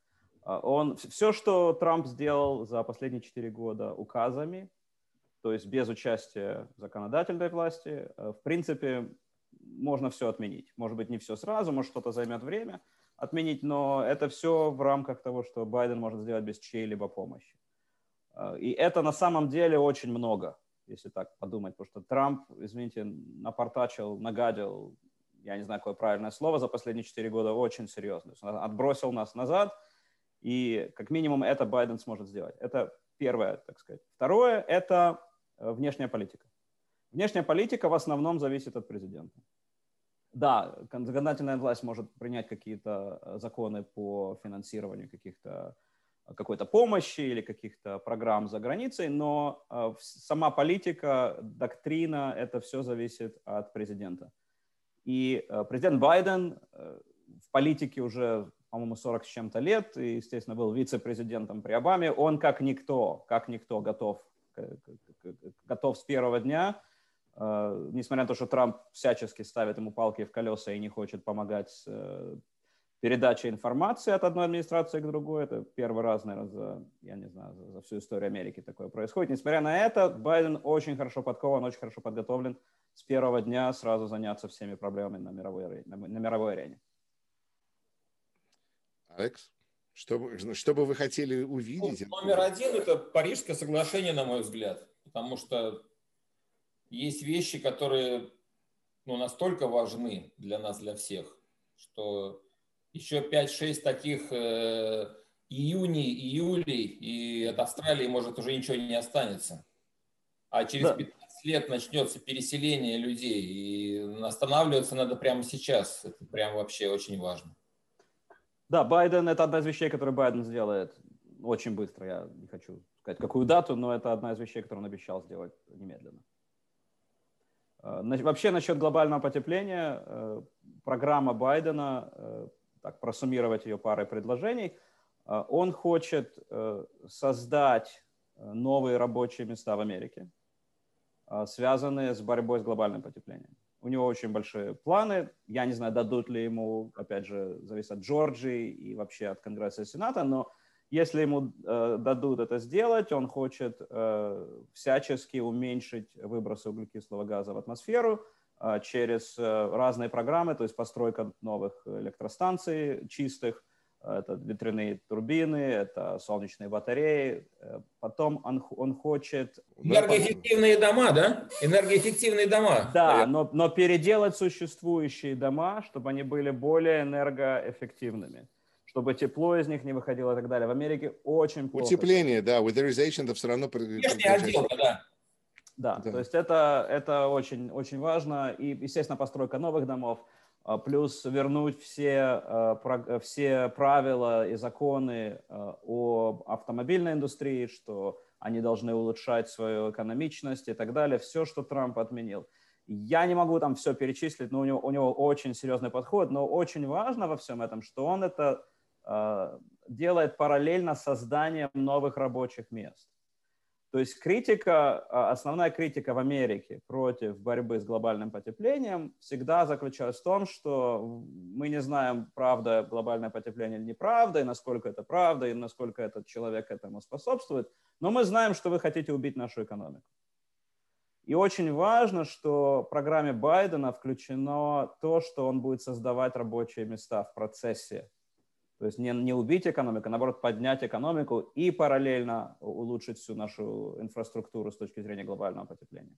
Speaker 2: А, он, все, что Трамп сделал за последние четыре года указами, то есть без участия законодательной власти, э, в принципе, можно все отменить. Может быть, не все сразу, может, что-то займет время – отменить, но это все в рамках того, что Байден может сделать без чьей-либо помощи. А, и это на самом деле очень много, если так подумать, потому что Трамп, извините, напортачил, нагадил, я не знаю, какое правильное слово, за последние четыре года очень серьезно. Отбросил нас назад, и как минимум это Байден сможет сделать. Это первое, так сказать. Второе – это э, внешняя политика. Внешняя политика в основном зависит от президента да, законодательная власть может принять какие-то э, законы по финансированию каких-то э, какой-то помощи или каких-то программ за границей, но э, сама политика, доктрина, это все зависит от президента. И президент Байден в политике уже, по-моему, 40 с чем-то лет, и, естественно, был вице-президентом при Обаме. Он как никто, как никто готов, готов с первого дня несмотря на то, что Трамп всячески ставит ему палки в колеса и не хочет помогать с uh, передачей информации от одной администрации к другой, это первый раз, наверное, за, я не знаю, за, за всю историю Америки такое происходит. Несмотря на это, Байден очень хорошо подкован, очень хорошо подготовлен с первого дня сразу заняться всеми проблемами на мировой, на, на мировой арене.
Speaker 1: Алекс, что, что бы вы хотели увидеть?
Speaker 3: Ну, номер один – это Парижское соглашение, на мой взгляд, потому что есть вещи, которые ну, настолько важны для нас, для всех, что еще 5-6 таких э, июней, июлей, и от Австралии, может, уже ничего не останется. А через да. 15 лет начнется переселение людей, и останавливаться надо прямо сейчас. Это прям вообще очень важно.
Speaker 2: Да, Байден – это одна из вещей, которые Байден сделает очень быстро. Я не хочу сказать, какую дату, но это одна из вещей, которую он обещал сделать немедленно. Э, вообще насчет глобального потепления, э, программа Байдена, э, так просуммировать ее парой предложений, он хочет создать новые рабочие места в Америке, связанные с борьбой с глобальным потеплением. У него очень большие планы. Я не знаю, дадут ли ему, опять же, зависит от Джорджии и вообще от Конгресса и Сената, но если ему э, дадут это сделать, он хочет э, всячески уменьшить выбросы углекислого газа в атмосферу э, через э, разные программы, то есть постройка новых электростанций чистых, это ветряные турбины, это солнечные батареи. Э, потом он, он хочет...
Speaker 3: Энергоэффективные дома, да? Энергоэффективные дома.
Speaker 2: Да, но, но переделать существующие дома, чтобы они были более энергоэффективными чтобы тепло из них не выходило и так далее. В Америке очень плохо.
Speaker 1: Утепление, да, weatherization это все равно...
Speaker 3: Внешняя отделка, да.
Speaker 2: Да, да, то есть это, это очень, очень важно. И, естественно, постройка новых домов, а, плюс вернуть все, а, все правила и законы а, о автомобильной индустрии, что они должны улучшать свою экономичность и так далее. Все, что Трамп отменил. Я не могу там все перечислить, но у него, у него очень серьезный подход. Но очень важно во всем этом, что он это делает параллельно созданием новых рабочих мест. То есть критика, э, основная критика в Америке против борьбы с глобальным потеплением всегда заключалась в том, что мы не знаем, правда глобальное потепление или неправда, и насколько это правда, и насколько этот человек этому способствует, но мы знаем, что вы хотите убить нашу экономику. И очень важно, что в программе Байдена включено то, что он будет создавать рабочие места в процессе То есть не, не убить экономику, а наоборот поднять экономику и параллельно улучшить всю нашу инфраструктуру с точки зрения глобального потепления.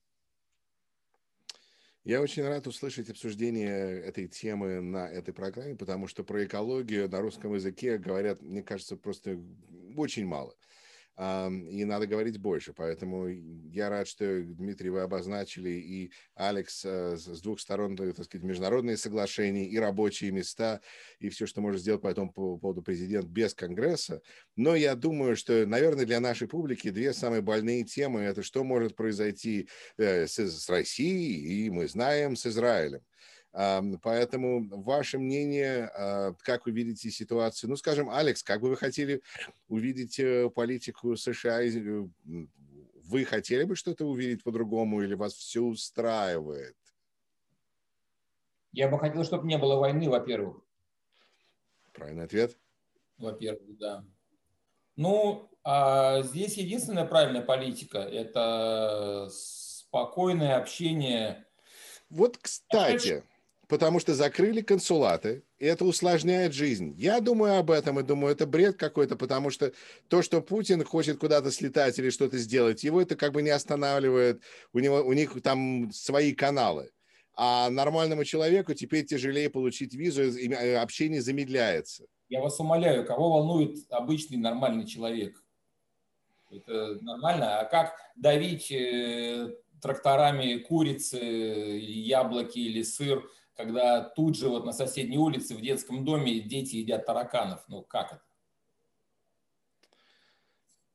Speaker 1: Я очень рад услышать обсуждение этой темы на этой программе, потому что про экологию на русском языке говорят, мне кажется, просто очень мало и надо говорить больше. Поэтому я рад, что, Дмитрий, вы обозначили и Алекс э, с двух сторон, так сказать, международные соглашения и рабочие места, и все, что может сделать по этому поводу президент без Конгресса. Но я думаю, что, наверное, для нашей публики две самые больные темы – это что может произойти э, с Россией, и мы знаем, с Израилем. Поэтому ваше мнение, а, как вы видите ситуацию? Ну, скажем, Алекс, как бы вы хотели увидеть э, политику США? Э, вы хотели бы что-то увидеть по-другому или вас все устраивает?
Speaker 3: Я бы хотел, чтобы не было войны, во-первых.
Speaker 1: Правильный ответ.
Speaker 3: Во-первых, да. Ну, а здесь единственная правильная политика – это спокойное общение.
Speaker 1: Вот, кстати, потому что закрыли консулаты, и это усложняет жизнь. Я думаю об этом и думаю, это бред какой-то, потому что то, что Путин хочет куда-то слетать или что-то сделать, его это как бы не останавливает, у, него, у них там свои каналы. А нормальному человеку теперь тяжелее получить визу, общение замедляется.
Speaker 3: Я вас умоляю, кого волнует обычный нормальный человек? Это нормально. А как давить э, тракторами курицы, яблоки или сыр – когда тут же вот на соседней улице в детском доме дети едят тараканов. Ну, как это?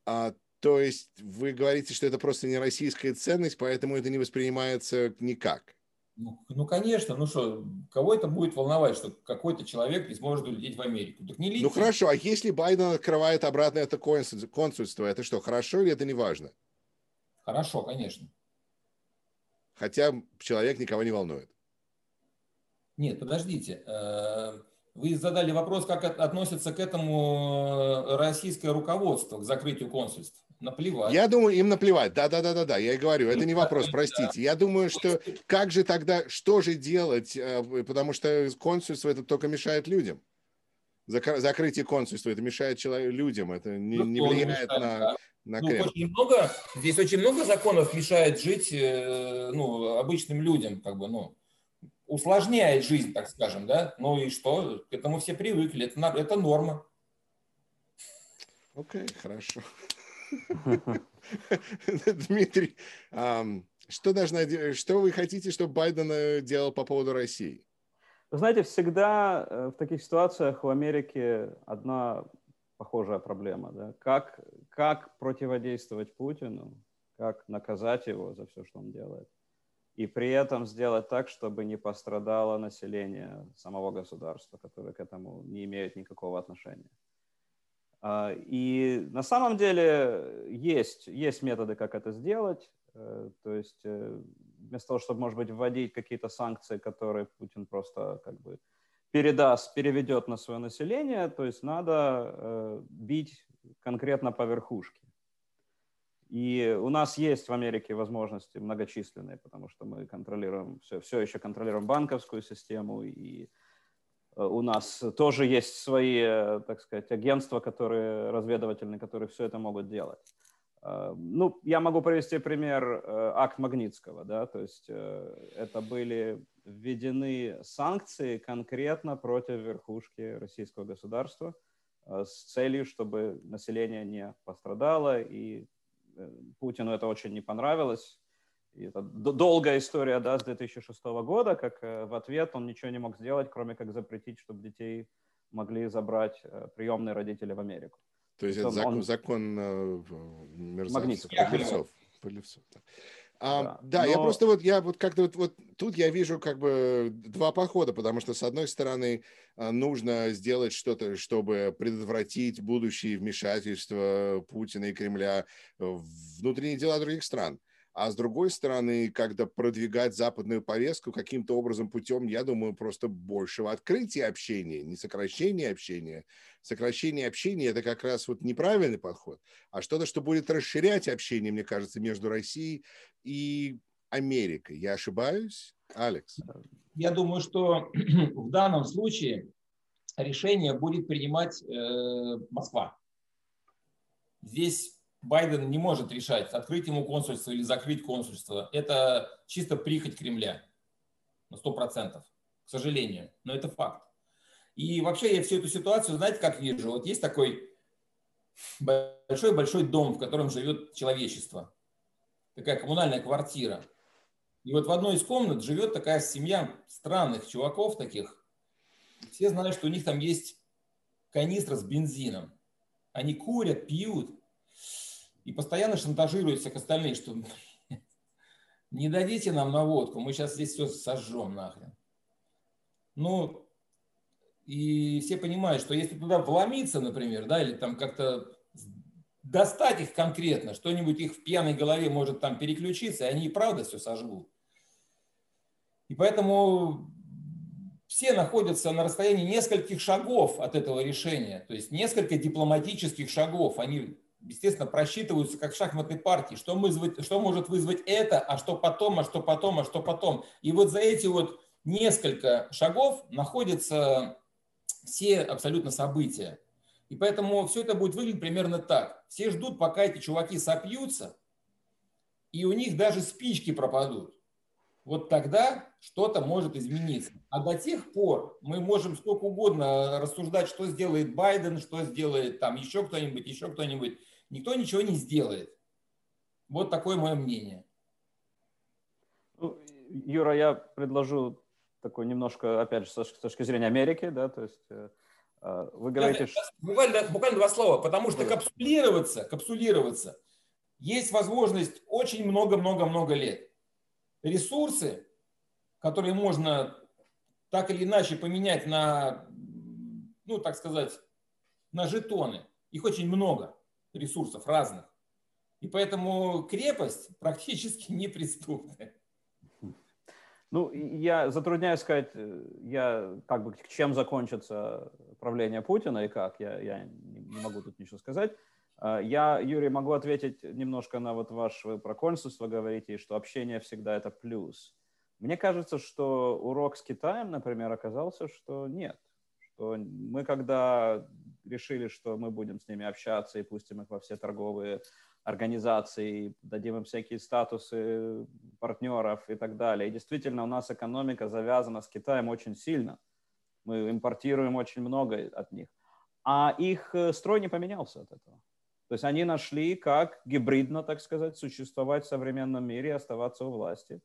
Speaker 1: А, то есть вы говорите, что это просто не российская ценность, поэтому это не воспринимается никак?
Speaker 3: Ну, ну конечно, ну что, кого это будет волновать, что какой-то человек не сможет улететь в Америку? Так не
Speaker 1: Ну хорошо, а если Байден открывает обратно это консульство, это что, хорошо или это не важно?
Speaker 3: Хорошо, конечно.
Speaker 1: Хотя человек никого не волнует.
Speaker 3: Нет, подождите. Э, вы задали вопрос, как относится к этому э, российское руководство, к закрытию консульств. Наплевать.
Speaker 1: Я думаю, им наплевать. Да, да, да, да, да. Я и говорю, это не вопрос, простите. Я думаю, что как же тогда, что же делать, э, потому что консульство это только мешает людям. Закрытие консульства это мешает человек, людям, это не, не ну, влияет мешает, на, на
Speaker 3: ну, очень много, здесь очень много законов мешает жить ну, обычным людям, как бы, ну, усложняет жизнь, так скажем, да, ну и что, к этому все привыкли, это, это норма.
Speaker 1: Окей, okay, хорошо. Дмитрий, что, должна, что вы хотите, чтобы Байден э, делал по поводу России?
Speaker 2: Вы знаете, всегда э, в таких ситуациях в Америке одна похожая проблема. Да? Как, как противодействовать Путину, как наказать его за все, что он делает и при этом сделать так, чтобы не пострадало население самого государства, которое к этому не имеет никакого отношения. А, и на самом деле есть, есть методы, как это сделать. Э, то есть э, вместо того, чтобы, может быть, вводить какие-то санкции, которые Путин просто как бы передаст, переведет на свое население, то есть надо э, бить конкретно по верхушке. И у нас есть в Америке возможности многочисленные, потому что мы контролируем, все, все еще контролируем банковскую систему, и э, у нас тоже есть свои, э, так сказать, агентства, которые разведывательные, которые все это могут делать. Э, ну, я могу привести пример акт Магнитского, да, то есть это были введены санкции конкретно против верхушки российского государства с целью, чтобы население не пострадало и Путину это очень не понравилось. И это долгая история да, с 2006 года, как э, в ответ он ничего не мог сделать, кроме как запретить, чтобы детей могли забрать э, приемные родители в Америку.
Speaker 1: То есть, это закон, он... закон э, мерзавцев, подлецов. подлецов да. А, да, да но... я просто вот, я вот как-то вот, вот тут я вижу как бы два подхода, потому что с одной стороны а, нужно сделать что-то, чтобы предотвратить будущие вмешательства Путина и Кремля в внутренние дела других стран а с другой стороны, когда продвигать западную повестку каким-то образом путем, я думаю, просто большего открытия общения, не сокращения общения. Сокращение общения – это как раз вот неправильный подход, а что-то, что будет расширять общение, мне кажется, между Россией и Америкой. Я ошибаюсь, Алекс?
Speaker 3: Я думаю, что в данном случае решение будет принимать э, Москва. Здесь Байден не может решать, открыть ему консульство или закрыть консульство. Это чисто прихоть Кремля на 100%, к сожалению, но это факт. И вообще я всю эту ситуацию, знаете, как вижу? Вот есть такой большой-большой дом, в котором живет человечество. Такая коммунальная квартира. И вот в одной из комнат живет такая семья странных чуваков таких. Все знают, что у них там есть канистра с бензином. Они курят, пьют и постоянно шантажируют всех остальных, что не дадите нам наводку, мы сейчас здесь все сожжем нахрен. Ну, и все понимают, что если туда вломиться, например, да, или там как-то достать их конкретно, что-нибудь их в пьяной голове может там переключиться, и они и правда все сожгут. И поэтому все находятся на расстоянии нескольких шагов от этого решения, то есть несколько дипломатических шагов. Они, естественно, просчитываются как в шахматной партии, что, вызвать, что может вызвать это, а что потом, а что потом, а что потом. И вот за эти вот несколько шагов находятся все абсолютно события. И поэтому все это будет выглядеть примерно так. Все ждут, пока эти чуваки сопьются, и у них даже спички пропадут. Вот тогда что-то может измениться. А до тех пор мы можем сколько угодно рассуждать, что сделает Байден, что сделает там еще кто-нибудь, еще кто-нибудь. Никто ничего не сделает. Вот такое мое мнение.
Speaker 2: Ну, Юра, я предложу такой немножко, опять же, с точки зрения Америки, да, то есть э, э, вы говорите...
Speaker 3: что... буквально, буквально два слова, потому что капсулироваться, капсулироваться есть возможность очень много-много-много лет. Ресурсы, которые можно так или иначе поменять на, ну, так сказать, на жетоны, их очень много, ресурсов разных. И поэтому крепость практически неприступная.
Speaker 2: Ну, я затрудняюсь сказать, э, я как бы чем закончится правление Путина и как, я, я не могу тут ничего сказать. А, я, Юрий, могу ответить немножко на вот ваш, вы про консульство говорите, что общение всегда это плюс. Мне кажется, что урок с Китаем, например, оказался, что нет. Что мы когда решили, что мы будем с ними общаться и пустим их во все торговые организаций, дадим им всякие статусы партнеров и так далее. И действительно, у нас экономика завязана с Китаем очень сильно. Мы импортируем очень много от них. А их э, строй не поменялся от этого. То есть они нашли, как гибридно, так сказать, существовать в современном мире и оставаться у власти.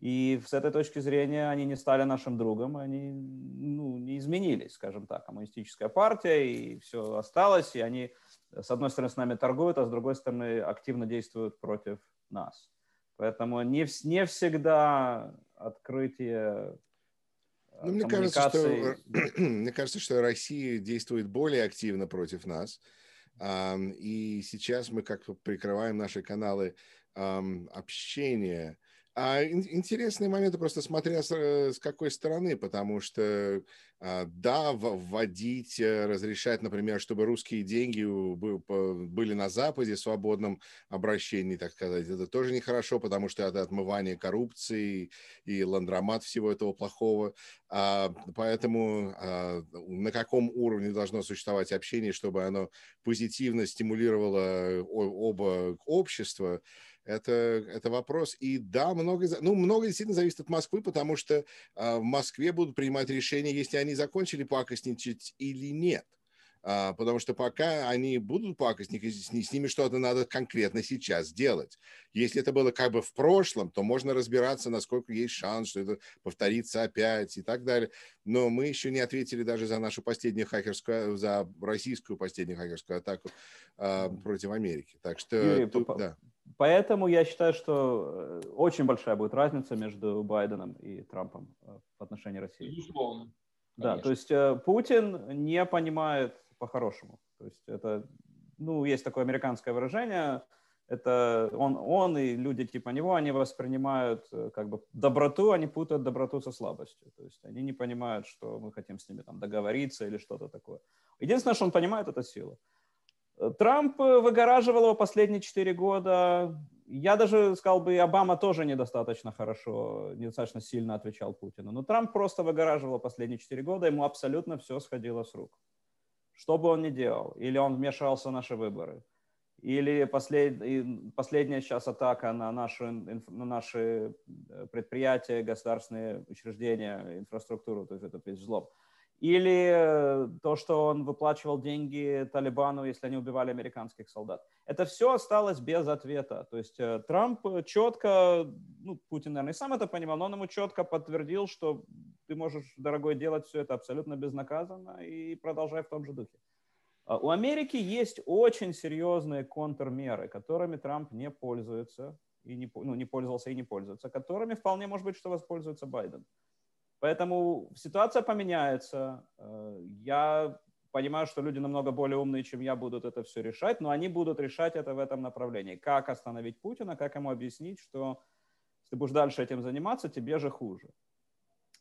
Speaker 2: И с этой точки зрения они не стали нашим другом, они ну, не изменились, скажем так. Коммунистическая партия, и все осталось, и они с одной стороны, с нами торгуют, а с другой стороны, активно действуют против нас. Поэтому не, не всегда открытие
Speaker 1: э, ну, мне кажется, что, мне кажется, что Россия действует более активно против нас. И сейчас мы как прикрываем наши каналы общения а интересные моменты, просто смотря с, э, с какой стороны, потому что, а, да, вводить, э, разрешать, например, чтобы русские деньги были на Западе в свободном обращении, так сказать, это тоже нехорошо, потому что это отмывание коррупции и ландромат всего этого плохого. А, поэтому а, на каком уровне должно существовать общение, чтобы оно позитивно стимулировало оба общества, это, это вопрос. И да, много, ну, много действительно зависит от Москвы, потому что э, в Москве будут принимать решения, если они закончили пакостничать или нет. А, потому что пока они будут пакостники, с, с ними что-то надо конкретно сейчас делать. Если это было как бы в прошлом, то можно разбираться, насколько есть шанс, что это повторится опять и так далее. Но мы еще не ответили даже за нашу последнюю хакерскую, за российскую последнюю хакерскую атаку а, против Америки. Так что
Speaker 2: Юрий, тут, да. Поэтому я считаю, что э, очень большая будет разница между Байденом и Трампом э, в отношении России.
Speaker 3: Безусловно.
Speaker 2: Да, то есть э, Путин не понимает по-хорошему. То есть это, ну, есть такое американское выражение, это он, он и люди типа него, они воспринимают как бы доброту, они путают доброту со слабостью. То есть они не понимают, что мы хотим с ними там договориться или что-то такое. Единственное, что он понимает, это сила. Трамп выгораживал его последние четыре года. Я даже сказал бы, и Обама тоже недостаточно хорошо, недостаточно сильно отвечал Путину. Но Трамп просто выгораживал последние четыре года, ему абсолютно все сходило с рук. Что бы он ни делал, или он вмешивался в наши выборы, или послед, последняя сейчас атака на наши, на наши э, предприятия, государственные учреждения, инфраструктуру, то есть этот весь взлом. Или э, то, что он выплачивал деньги Талибану, если они убивали американских солдат. Это все осталось без ответа. То есть э, Трамп четко, ну, Путин, наверное, и сам это понимал, но он ему четко подтвердил, что ты можешь, дорогой, делать все это абсолютно безнаказанно и продолжай в том же духе. А у Америки есть очень серьезные контрмеры, которыми Трамп не пользуется, и не, ну, не пользовался и не пользуется, которыми вполне может быть, что воспользуется Байден. Поэтому ситуация поменяется. Э, я понимаю, что люди намного более умные, чем я, будут это все решать, но они будут решать это в этом направлении. Как остановить Путина, как ему объяснить, что если ты будешь дальше этим заниматься, тебе же хуже.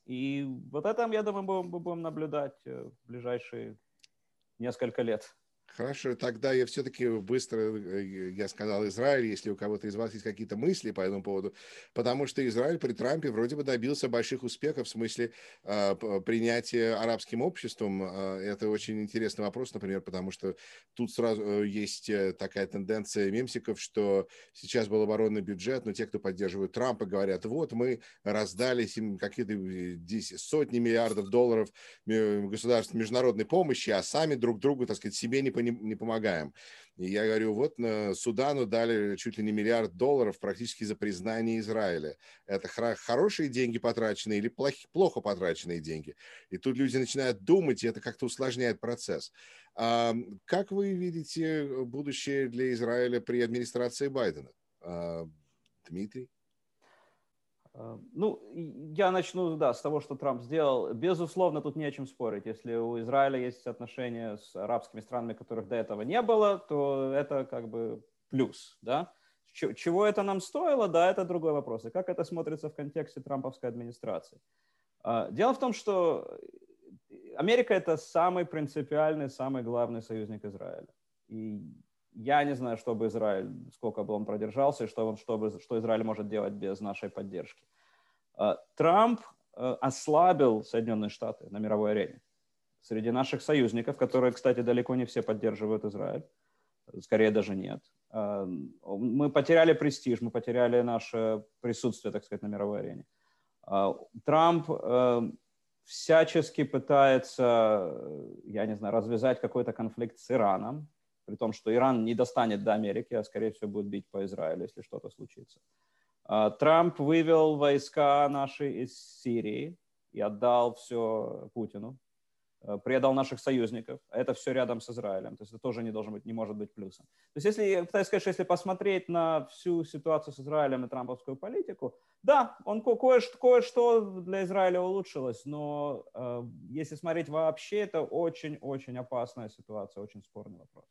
Speaker 2: И вот это, я думаю, мы будем наблюдать э, в ближайшие несколько лет.
Speaker 1: Хорошо, тогда я все-таки быстро, э, я сказал Израиль, если у кого-то из вас есть какие-то мысли по этому поводу, потому что Израиль при Трампе вроде бы добился больших успехов в смысле э, принятия арабским обществом. Э, это очень интересный вопрос, например, потому что тут сразу э, есть э, такая тенденция мемсиков, что сейчас был оборонный бюджет, но те, кто поддерживают Трампа, говорят, вот мы раздали какие-то сотни миллиардов долларов государств международной помощи, а сами друг другу, так сказать, себе не не, не помогаем. И я говорю, вот на Судану дали чуть ли не миллиард долларов практически за признание Израиля. Это хорошие деньги потраченные или плохи, плохо потраченные деньги? И тут люди начинают думать, и это как-то усложняет процесс. А, как вы видите будущее для Израиля при администрации Байдена? А, Дмитрий?
Speaker 2: Э, ну, я начну, да, с того, что Трамп сделал. Безусловно, тут не о чем спорить. Если у Израиля есть отношения с арабскими странами, которых до этого не было, то это как бы плюс, да. Чего это нам стоило, да, это другой вопрос. И как это смотрится в контексте трамповской администрации? Э, дело в том, что Америка – это самый принципиальный, самый главный союзник Израиля. И я не знаю, что бы Израиль, сколько бы он продержался, и что, он, что, бы, что Израиль может делать без нашей поддержки. А, Трамп э, ослабил Соединенные Штаты на мировой арене. Среди наших союзников, которые, кстати, далеко не все поддерживают Израиль, скорее даже нет. А, мы потеряли престиж, мы потеряли наше присутствие, так сказать, на мировой арене. А, Трамп э, всячески пытается, я не знаю, развязать какой-то конфликт с Ираном, при том, что Иран не достанет до Америки, а скорее всего будет бить по Израилю, если что-то случится. А, Трамп вывел войска наши из Сирии и отдал все Путину, а, предал наших союзников. Это все рядом с Израилем. То есть это тоже не, должен быть, не может быть плюсом. То есть если, я пытаюсь сказать, что если посмотреть на всю ситуацию с Израилем и трамповскую политику, да, он кое-что, кое-что для Израиля улучшилось, но э, если смотреть вообще, это очень-очень опасная ситуация, очень спорный вопрос.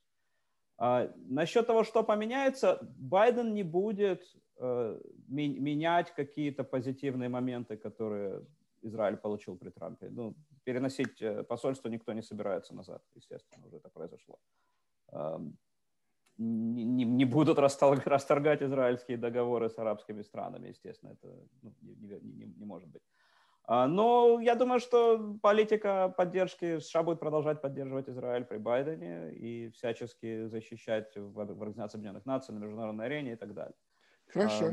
Speaker 2: А, насчет того, что поменяется, Байден не будет э, менять какие-то позитивные моменты, которые Израиль получил при Трампе. Ну, переносить э, посольство никто не собирается назад, естественно, уже это произошло. Э, не, не, не будут расторгать израильские договоры с арабскими странами, естественно, это ну, не, не, не может быть. А, но я думаю, что политика поддержки США будет продолжать поддерживать Израиль при Байдене и всячески защищать в Организации Объединенных Наций, на международной арене и так далее.
Speaker 1: Хорошо.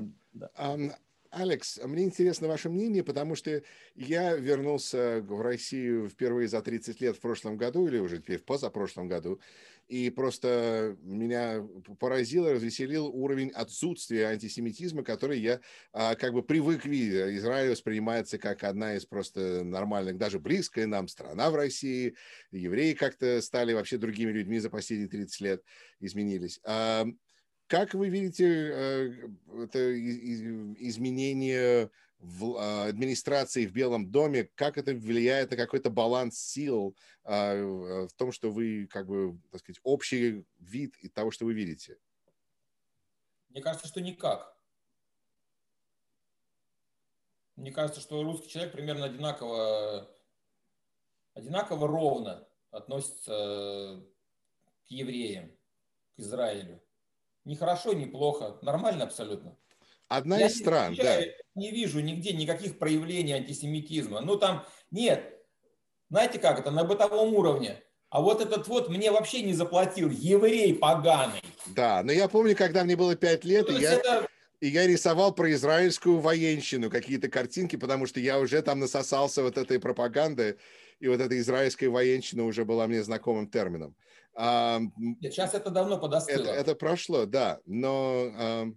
Speaker 1: А, да. Алекс, мне интересно ваше мнение, потому что я вернулся в Россию впервые за 30 лет в прошлом году, или уже теперь в позапрошлом году, и просто меня поразил, развеселил уровень отсутствия антисемитизма, который я а, как бы привык видеть. Израиль воспринимается как одна из просто нормальных, даже близкая нам страна в России. Евреи как-то стали вообще другими людьми за последние 30 лет, изменились. А, как вы видите э, это изменение в а, администрации в Белом доме, как это влияет на какой-то баланс сил а, в том, что вы, как бы, так сказать, общий вид и того, что вы видите?
Speaker 3: Мне кажется, что никак. Мне кажется, что русский человек примерно одинаково, одинаково ровно относится к евреям. к Израилю. Ни хорошо, ни плохо. Нормально абсолютно.
Speaker 1: Одна я из стран,
Speaker 3: не,
Speaker 1: да.
Speaker 3: Не вижу нигде никаких проявлений антисемитизма. Ну там нет. Знаете как это? На бытовом уровне. А вот этот вот мне вообще не заплатил. Еврей поганый.
Speaker 1: Да, но я помню, когда мне было пять лет, ну, и я... Это и я рисовал про израильскую военщину какие-то картинки, потому что я уже там насосался вот этой пропаганды, и вот эта израильская военщина уже была мне знакомым термином.
Speaker 3: А, Нет, сейчас это давно подостыло.
Speaker 1: Это, это прошло, да, но...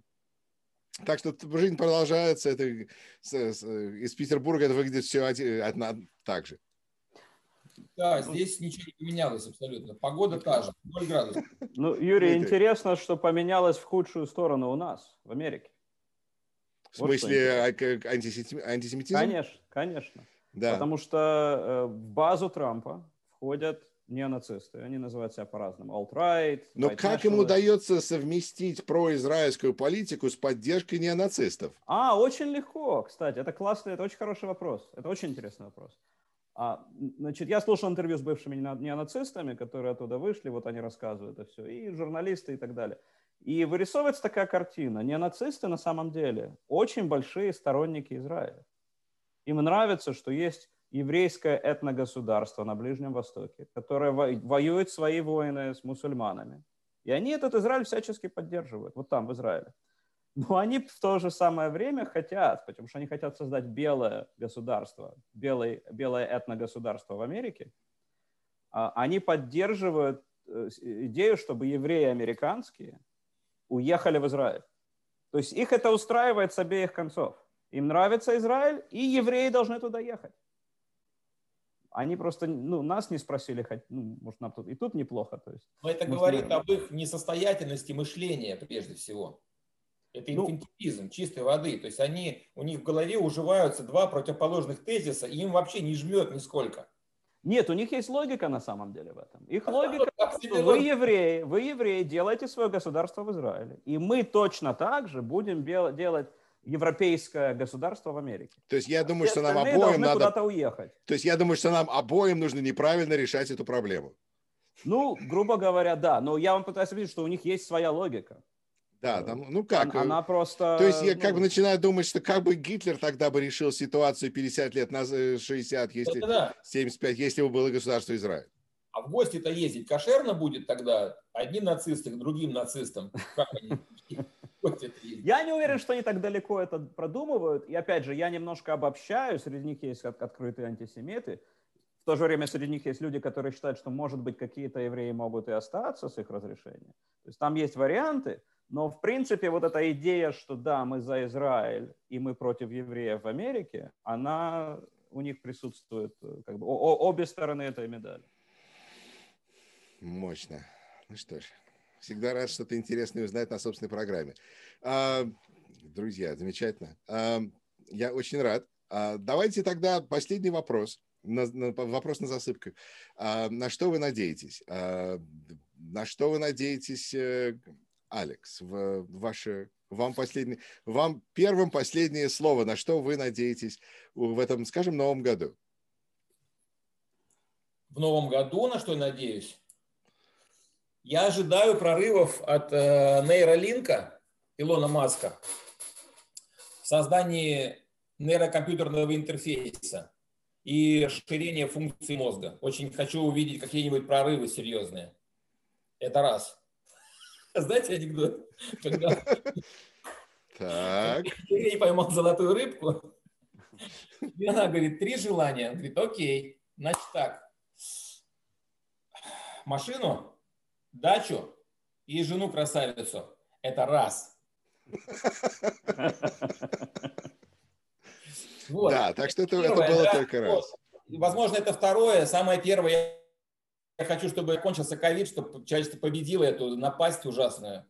Speaker 1: А, так что жизнь продолжается. Это, с, с, из Петербурга это выглядит все одна, так же.
Speaker 3: Да, здесь ничего не поменялось абсолютно. Погода та же, 0 градусов.
Speaker 2: Ну, Юрий, интересно, что поменялось в худшую сторону у нас, в Америке.
Speaker 1: В вот смысле антисемитизм?
Speaker 2: Конечно, конечно. Да. Потому что э, в базу Трампа входят неонацисты. Они называют себя по-разному. Alt-right.
Speaker 1: Но как ему удается совместить произраильскую политику с поддержкой неонацистов?
Speaker 2: А, очень легко, кстати. Это классный, это очень хороший вопрос. Это очень интересный вопрос. А, значит, я слушал интервью с бывшими неонацистами, которые оттуда вышли, вот они рассказывают это все, и журналисты и так далее. И вырисовывается такая картина. Неонацисты на самом деле очень большие сторонники Израиля. Им нравится, что есть еврейское этногосударство на Ближнем Востоке, которое воюет свои войны с мусульманами. И они этот Израиль всячески поддерживают, вот там, в Израиле. Но они в то же самое время хотят, потому что они хотят создать белое государство, белое, белое этногосударство в Америке. А они поддерживают э, идею, чтобы евреи американские уехали в Израиль. То есть их это устраивает с обеих концов. Им нравится Израиль, и евреи должны туда ехать. Они просто ну, нас не спросили, хоть, ну, может, нам тут и тут неплохо. То есть,
Speaker 3: Но это может, говорит об их несостоятельности мышления, прежде всего. Это ну, инфантилизм ну, чистой воды. То есть они, у них в голове уживаются два противоположных тезиса, и им вообще не жмет нисколько.
Speaker 2: Нет, у них есть логика на самом деле в этом. Их логика, что вы евреи, вы евреи, делаете свое государство в Израиле. И мы точно так же будем делать европейское государство в Америке.
Speaker 1: То есть я думаю, что нам обоим надо...
Speaker 2: куда-то уехать.
Speaker 1: То есть я думаю, что нам обоим нужно неправильно решать эту проблему.
Speaker 2: Ну, грубо говоря, да. Но я вам пытаюсь объяснить, что у них есть своя логика.
Speaker 1: Да, там, ну как?
Speaker 2: Она просто...
Speaker 1: То есть я ну... как бы начинаю думать, что как бы Гитлер тогда бы решил ситуацию 50 лет назад, 60, если, да, 75, если бы было государство Израиль.
Speaker 3: А в гости-то ездить кошерно будет тогда одним нацистам к другим нацистам? Как они?
Speaker 2: Я не уверен, что они так далеко это продумывают. И опять же, я немножко обобщаю. Среди них есть открытые антисемиты. В то же время среди них есть люди, которые считают, что, может быть, какие-то евреи могут и остаться с их разрешением. То есть там есть варианты. Но, в принципе, вот эта идея, что да, мы за Израиль и мы против евреев в Америке, она у них присутствует, э, как бы, о, обе стороны этой медали.
Speaker 1: Мощно. Ну что ж, всегда рад что-то интересное узнать на собственной программе. А, друзья, замечательно. А, я очень рад. А, давайте тогда последний вопрос. На, на, вопрос на засыпку. А, на что вы надеетесь? А, на что вы надеетесь э, Алекс, в ваше, вам, последний, вам первым последнее слово, на что вы надеетесь в этом, скажем, новом году?
Speaker 3: В новом году на что я надеюсь? Я ожидаю прорывов от э, нейролинка Илона Маска в создании нейрокомпьютерного интерфейса и расширение функций мозга. Очень хочу увидеть какие-нибудь прорывы серьезные. Это раз. Знаете анекдот? Когда так. Еврей поймал золотую рыбку, и она говорит, три желания. Он говорит, окей, значит так, машину, дачу и жену-красавицу. Это раз.
Speaker 1: Вот. Да, так что это, первое, это было да, только раз.
Speaker 3: Возможно, это второе. Самое первое, я хочу, чтобы кончился ковид, чтобы человечество победило эту напасть ужасную.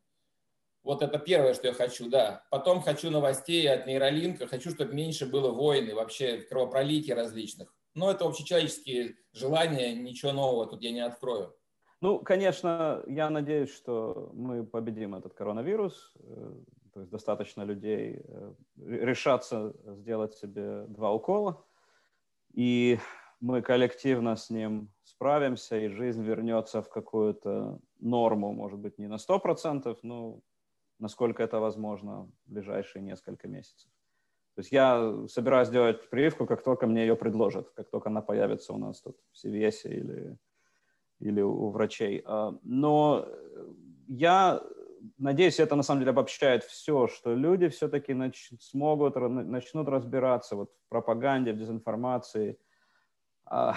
Speaker 3: Вот это первое, что я хочу, да. Потом хочу новостей от нейролинка, хочу, чтобы меньше было войн и вообще кровопролитий различных. Но это общечеловеческие желания, ничего нового тут я не открою.
Speaker 2: Ну, конечно, я надеюсь, что мы победим этот коронавирус. Э, то есть достаточно людей э, решаться сделать себе два укола. И мы коллективно с ним справимся, и жизнь вернется в какую-то норму, может быть, не на 100%, но насколько это возможно в ближайшие несколько месяцев. То есть я собираюсь делать прививку, как только мне ее предложат, как только она появится у нас тут в CVS или, или у врачей. А, но я надеюсь, это на самом деле обобщает все, что люди все-таки нач- смогут, начнут разбираться вот в пропаганде, в дезинформации, а,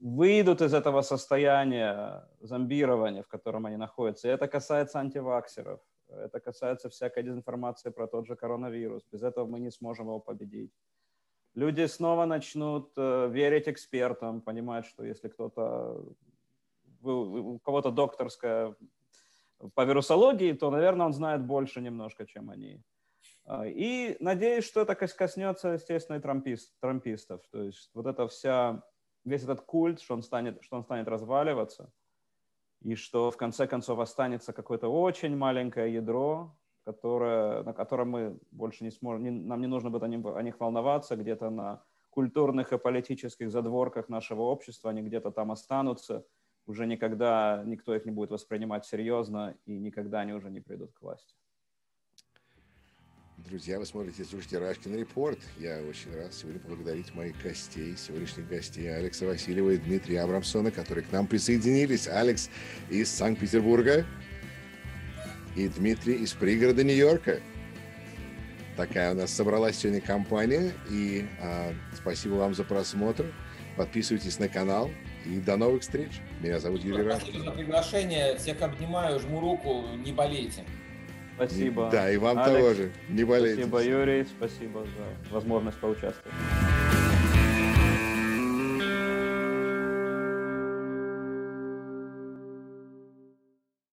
Speaker 2: выйдут из этого состояния зомбирования, в котором они находятся. И это касается антиваксеров, это касается всякой дезинформации про тот же коронавирус. Без этого мы не сможем его победить. Люди снова начнут э, верить экспертам, понимать, что если кто-то, у кого-то докторская по вирусологии, то, наверное, он знает больше немножко, чем они. А, и надеюсь, что это коснется, естественно, и трампист, трампистов. То есть вот эта вся, весь этот культ, что он станет, что он станет разваливаться, и что в конце концов останется какое-то очень маленькое ядро, которое, на котором мы больше не сможем, не, нам не нужно будет о, них, о них волноваться, где-то на культурных и политических задворках нашего общества, они где-то там останутся, уже никогда никто их не будет воспринимать серьезно, и никогда они уже не придут к власти.
Speaker 1: Друзья, вы смотрите, слушайте Рашкин Репорт. Я очень рад сегодня поблагодарить моих гостей, сегодняшних гостей Алекса Васильева и Дмитрия Абрамсона, которые к нам присоединились. Алекс из Санкт-Петербурга и Дмитрий из пригорода Нью-Йорка. Такая у нас собралась сегодня компания. И а, спасибо вам за просмотр. Подписывайтесь на канал. И до новых встреч. Меня зовут Юрий Рашкин.
Speaker 3: Спасибо за приглашение. Всех обнимаю, жму руку. Не болейте.
Speaker 2: Спасибо.
Speaker 1: Да, и вам Алекс, того же. Не болейте.
Speaker 2: Спасибо, Юрий. Спасибо за возможность поучаствовать.